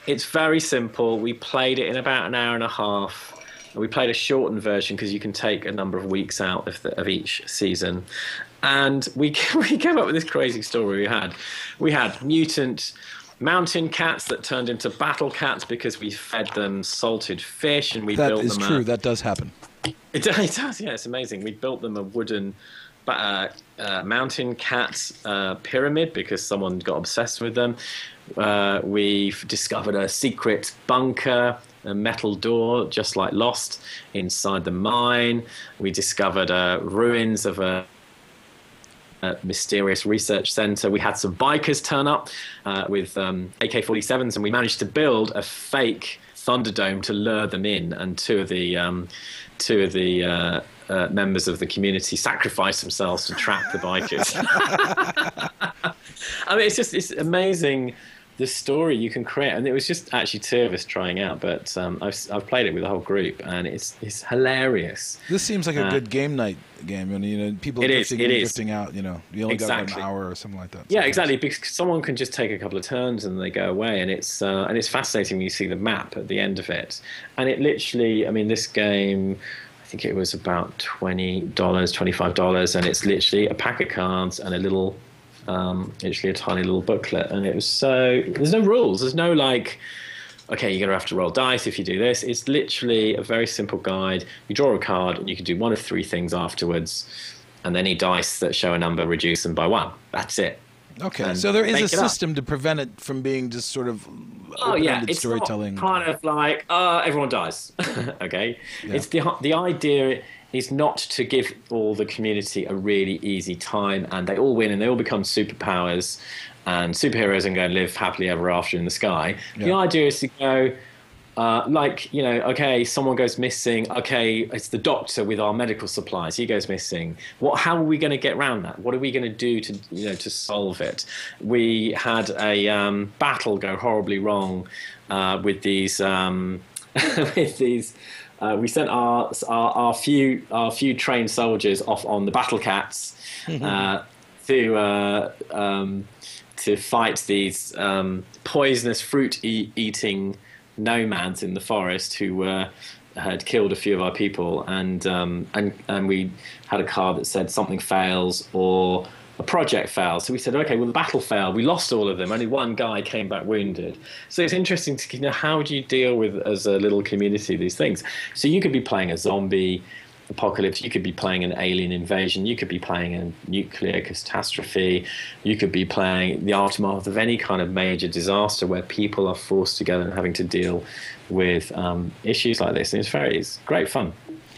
it's very simple. We played it in about an hour and a half. We played a shortened version because you can take a number of weeks out of, the, of each season, and we we came up with this crazy story. We had we had mutant mountain cats that turned into battle cats because we fed them salted fish and we That built is them true. a, That does happen. it, it does, yeah, it's amazing. We built them a wooden uh, uh, mountain cat uh, pyramid because someone got obsessed with them. Uh, we've discovered a secret bunker, a metal door, just like Lost, inside the mine. We discovered uh, ruins of a mysterious research center. We had some bikers turn up uh, with um, AK-47s, and we managed to build a fake Thunderdome to lure them in. And two of the um, two of the uh, uh, members of the community sacrificed themselves to trap the bikers. I mean, it's just it's amazing the story you can create, and it was just actually two of us trying out, but um, I've I've played it with the whole group, and it's it's hilarious. This seems like a Uh, good game night game. and, You know, people It is, drifting it is. drifting out. You know, you only got Exactly. an hour or something like that. Yeah, sometimes. exactly. Because someone can just take a couple of turns and they go away, and it's uh, and it's fascinating when you see the map at the end of it. And it literally, I mean, this game, I think it was about twenty dollars, twenty five dollars, and it's literally a pack of cards and a little, um, literally a tiny little booklet, and it was so. There's no rules. There's no like. Okay, you're gonna have to roll dice if you do this. It's literally a very simple guide. You draw a card, and you can do one of three things afterwards, and any dice that show a number reduce them by one. That's it. Okay, and so there is a it up. system to prevent it from being just sort of Oh yeah, it's storytelling. not kind of like uh, everyone dies. okay, it's the the idea is not to give all the community a really easy time and they all win and they all become superpowers and superheroes and go and live happily ever after in the sky. The idea is to go. Uh, like you know, okay, someone goes missing. Okay, it's the doctor with our medical supplies. He goes missing. What? How are we going to get around that? What are we going to do to you know to solve it? We had a um, battle go horribly wrong uh, with these um, with these. Uh, we sent our, our our few our few trained soldiers off on the battle cats uh, to uh, um, to fight these um, poisonous fruit e- eating nomads in the forest who uh, had killed a few of our people, and um, and and we had a card that said something fails or a project fails. So we said, okay, well the battle failed. We lost all of them. Only one guy came back wounded. So it's interesting to you know how do you deal with as a little community these things. So you could be playing a zombie apocalypse. You could be playing an alien invasion. You could be playing a nuclear catastrophe. You could be playing the aftermath of any kind of major disaster where people are forced together and having to deal with um, issues like this. And it's very, it's great fun.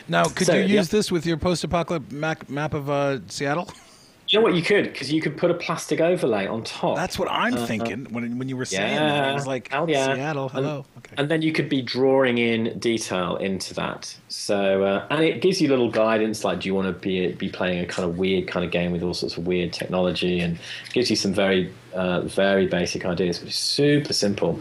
Now, could So, you yeah. use this with your post-apocalyptic map, map of uh, Seattle? You know what you could because you could put a plastic overlay on top. That's what I'm thinking when when you were saying that. I was like, Hell yeah. Seattle, And- hello. Okay. And then you could be drawing in detail into that. So, uh, and it gives you little guidance like, do you want to be be playing a kind of weird kind of game with all sorts of weird technology, and gives you some very uh, very basic ideas, which is super simple.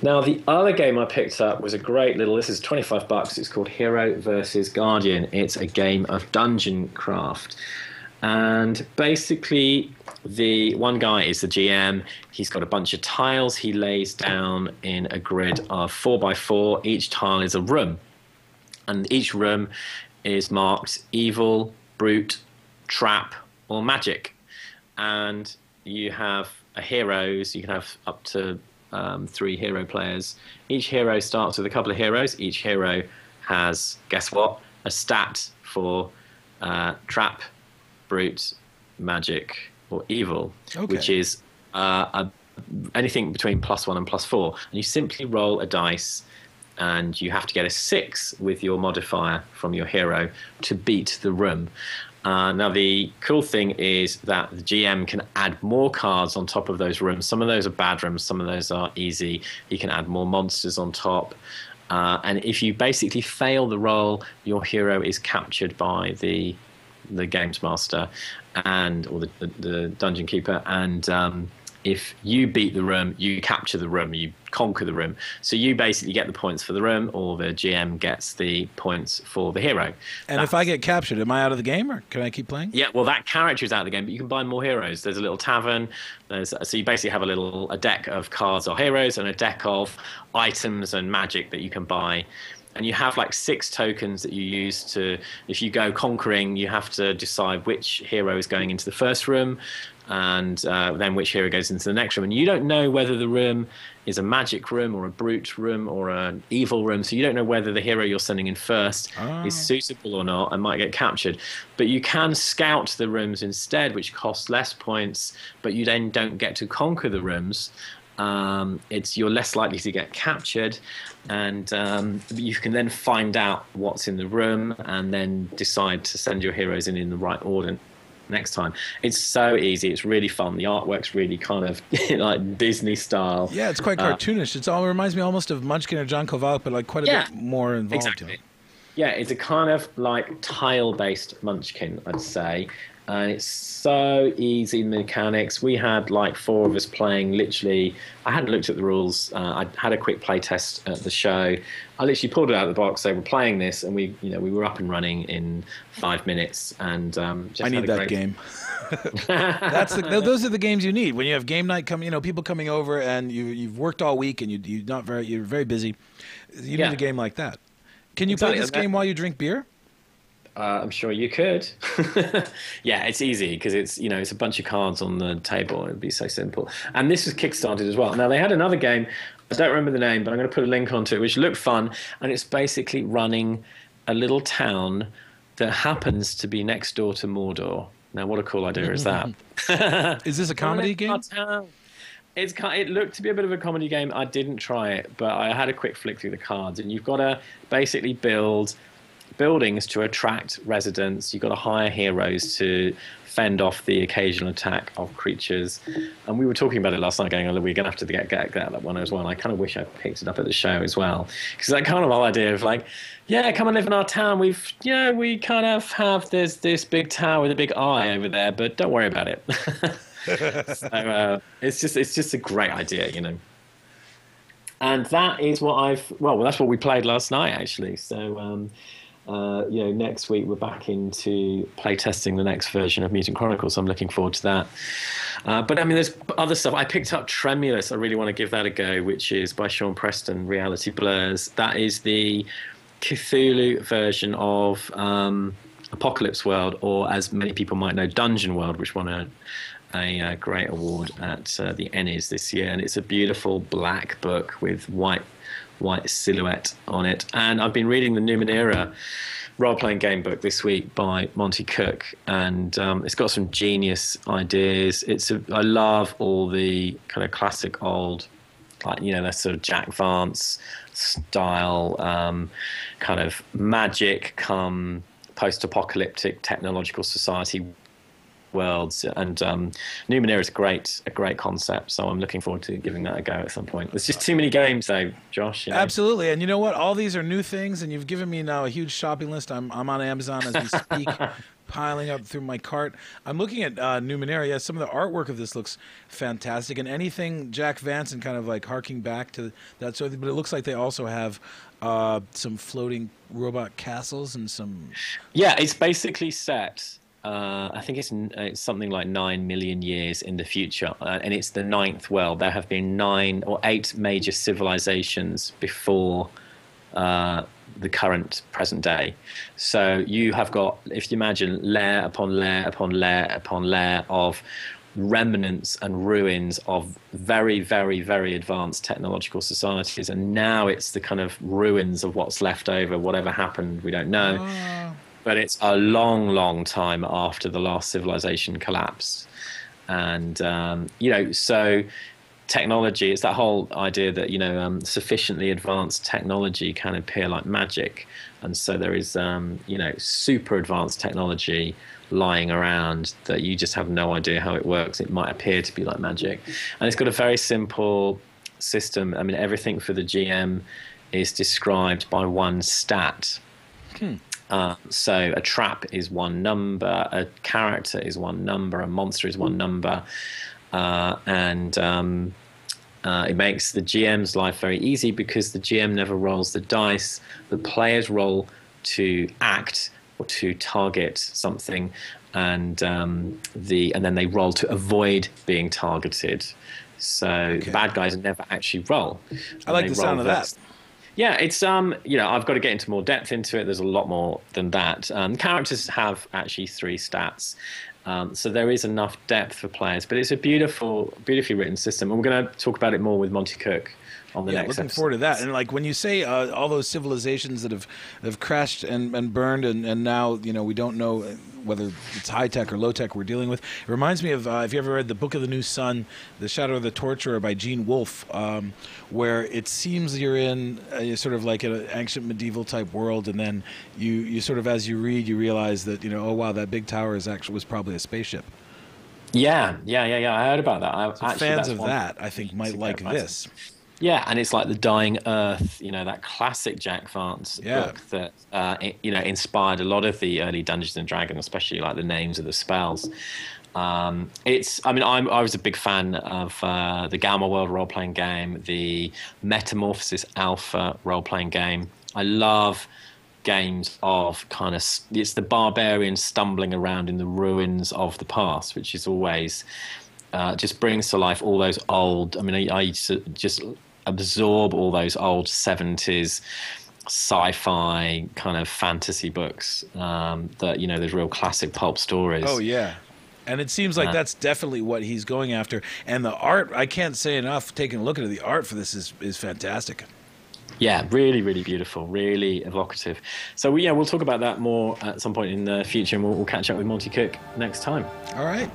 Now, the other game I picked up was a great little. This is twenty five bucks. It's called Hero versus Guardian. It's a game of dungeon craft. And basically, the one guy is the GM. He's got a bunch of tiles he lays down in a grid of four by four. Each tile is a room, and each room is marked evil, brute, trap, or magic. and you have a heroes. You can have up to um, three hero players. Each hero starts with a couple of heroes. Each hero has, guess what, a stat for uh, trap, brute, magic, or evil, Okay. which is uh, a, anything between plus one and plus four. And you simply roll a dice, and you have to get a six with your modifier from your hero to beat the room. Uh, now, the cool thing is that the GM can add more cards on top of those rooms. Some of those are bad rooms, some of those are easy. He can add more monsters on top. Uh, and if you basically fail the roll, your hero is captured by the the games master and or the, the, the dungeon keeper and um, if you beat the room you capture the room you conquer the room so you basically get the points for the room or the gm gets the points for the hero And if I get captured, am I out of the game or can I keep playing? yeah, well, that character is out of the game, but you can buy more heroes. There's a little tavern. There's so you basically have a little a deck of cards or heroes and a deck of items and magic that you can buy. And you have like six tokens that you use to. If you go conquering, you have to decide which hero is going into the first room, and uh, then which hero goes into the next room. And you don't know whether the room is a magic room or a brute room or an evil room. So you don't know whether the hero you're sending in first is suitable or not and might get captured. But you can scout the rooms instead, which costs less points, but you then don't get to conquer the rooms. Um, it's you're less likely to get captured, and um, you can then find out what's in the room and then decide to send your heroes in in the right order next time. It's so easy. It's really fun. The artwork's really kind of like Disney style. Yeah, it's quite Uh, cartoonish. it's all it reminds me almost of Munchkin or John Kovalic, but like quite a Yeah, bit more involved. exactly. In. Yeah, it's a kind of like tile-based Munchkin, I'd say, and it's so easy mechanics. We had like four of us playing. Literally, I hadn't looked at the rules. Uh, I had a quick play test at the show. I literally pulled it out of the box. They were playing this, and we, you know, we were up and running in five minutes. And um, just I need that great- game. That's the, those are the games you need when you have game night coming. You know, people coming over and you you've worked all week and you you not very you're very busy. You Yeah. need a game like that. Can you Exactly, play this game while you drink beer? Uh, I'm sure you could. yeah, it's easy because it's you know it's a bunch of cards on the table. It'd be so simple. And this was kickstarted as well. Now they had another game. I don't remember the name, but I'm going to put a link onto it, which looked fun. And it's basically running a little town that happens to be next door to Mordor. Now, what a cool idea is that? Is this a comedy game? It's it looked to be a bit of a comedy game. I didn't try it, but I had a quick flick through the cards, and you've got to basically build buildings to attract residents. You've got to hire heroes to fend off the occasional attack of creatures. And we were talking about it last night, going, "Oh, we're going to have to get, get, get that one as well." And I kind of wish I picked it up at the show as well, because that kind of whole idea of like, yeah, come and live in our town. We've, yeah, we kind of have this this big tower with a big eye over there, but don't worry about it. so uh, it's just it's just a great idea, you know. And that is what I've well, that's what we played last night actually. So um, uh, you know, next week we're back into playtesting the next version of Mutant Chronicles. I'm looking forward to that. Uh, but I mean, there's other stuff. I picked up Tremulus. I really want to give that a go, which is by Sean Preston, Reality Blurs. That is the Cthulhu version of um, Apocalypse World, or as many people might know, Dungeon World, which won a, a, uh great award at uh, the ENnies this year. And it's a beautiful black book with white white silhouette on it. And I've been reading the Numenera role playing game book this week by Monte Cook, and um, it's got some genius ideas. It's a, I love all the kind of classic old, like you know, that sort of Jack Vance style, um, kind of magic come post apocalyptic technological society worlds and um, Numenera is great a great concept so I'm looking forward to giving that a go at some point there's just too many games though Josh you know? Absolutely. And you know what? All these are new things, and you've given me now a huge shopping list. I'm, I'm on Amazon as we speak, piling up through my cart. I'm looking at uh, Numenera. Yeah, some of the artwork of this looks fantastic. And anything Jack Vance and kind of like harking back to that sort of thing. But it looks like they also have uh, some floating robot castles and some. Yeah, it's basically set. Uh, I think it's, it's something like nine million years in the future, uh, and it's the ninth world. There have been nine or eight major civilizations before uh, the current present day. So you have got, if you imagine, layer upon layer upon layer upon layer of remnants and ruins of very, very, very advanced technological societies. And now it's the kind of ruins of what's left over. Whatever happened, we don't know. But it's a long, long time after the last civilization collapsed. And, um, you know, so technology, it's that whole idea that, you know, um, sufficiently advanced technology can appear like magic. And so there is, um, you know, super advanced technology lying around that you just have no idea how it works. It might appear to be like magic. And it's got a very simple system. I mean, everything for the GM is described by one stat. Uh, so a trap is one number, a character is one number, a monster is one number, uh, and um, uh, it makes the GM's life very easy because the GM never rolls the dice. The players roll to act or to target something, and um, the and then they roll to avoid being targeted. So the bad guys never actually roll. I like the sound of that. Yeah, it's um, you know, I've got to get into more depth into it. There's a lot more than that. Um, characters have actually three stats, um, so there is enough depth for players. But it's a beautiful, beautifully written system, and we're going to talk about it more with Monte Cook on the yeah, next. looking episode. forward to that. And like when you say uh, all those civilizations that have have crashed and, and burned, and, and now you know we don't know whether it's high tech or low tech we're dealing with. It reminds me of uh, if you ever read the Book of the New Sun, The Shadow of the Torturer by Gene Wolfe, um, where it seems you're in a, sort of like an ancient medieval type world, and then you you sort of as you read you realize that you know oh wow that big tower is actually was probably a spaceship. Yeah, yeah, yeah, yeah. I heard about that. I, So actually, fans of one- that I think might like get back to. this. Yeah, and it's like the Dying Earth, you know, that classic Jack Vance Yeah. book that uh, i- you know inspired a lot of the early Dungeons and Dragons, especially like the names of the spells. Um, it's, I mean, I'm, I was a big fan of uh, the Gamma World role playing game, the Metamorphosis Alpha role playing game. I love games of kind of it's the barbarian stumbling around in the ruins of the past, which is always uh, just brings to life all those old. I mean, I, I used to just absorb all those old seventies sci-fi kind of fantasy books um, that you know there's real classic pulp stories. Oh yeah. And it seems like Uh, that's definitely what he's going after. And the art, I can't say enough. Taking a look at it, the art for this is, is fantastic. Yeah, really, really beautiful, really evocative. So we, yeah, we'll talk about that more at some point in the future, and we'll, we'll catch up with Monte Cook next time. All right.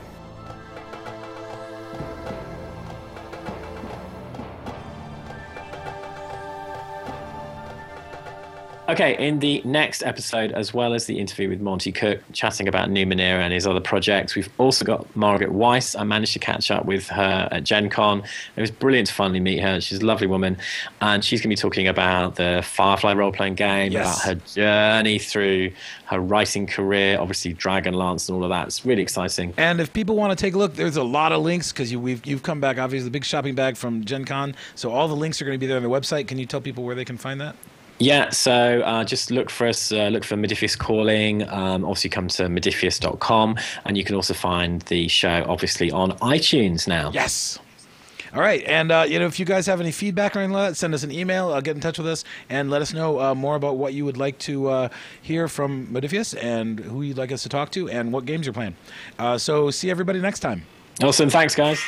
Okay, in the next episode, as well as the interview with Monte Cook, chatting about Numenera and his other projects, we've also got Margaret Weis. I managed to catch up with her at Gen Con. It was brilliant to finally meet her. She's a lovely woman. And she's going to be talking about the Firefly role playing game, Yes. about her journey through her writing career, obviously Dragonlance and all of that. It's really exciting. And if people want to take a look, there's a lot of links because you, we've, you've come back, obviously, the big shopping bag from Gen Con. So all the links are going to be there on the website. Can you tell people where they can find that? Yeah, so uh, just look for us, uh, look for Modiphius Calling. Um, obviously, come to modiphius.com, and you can also find the show, obviously, on iTunes now. Yes. All right, and uh, you know, if you guys have any feedback or anything like that, send us an email. Uh, get in touch with us and let us know uh, more about what you would like to uh, hear from Modiphius and who you'd like us to talk to and what games you're playing. Uh, so, see everybody next time. Awesome. Thanks, guys.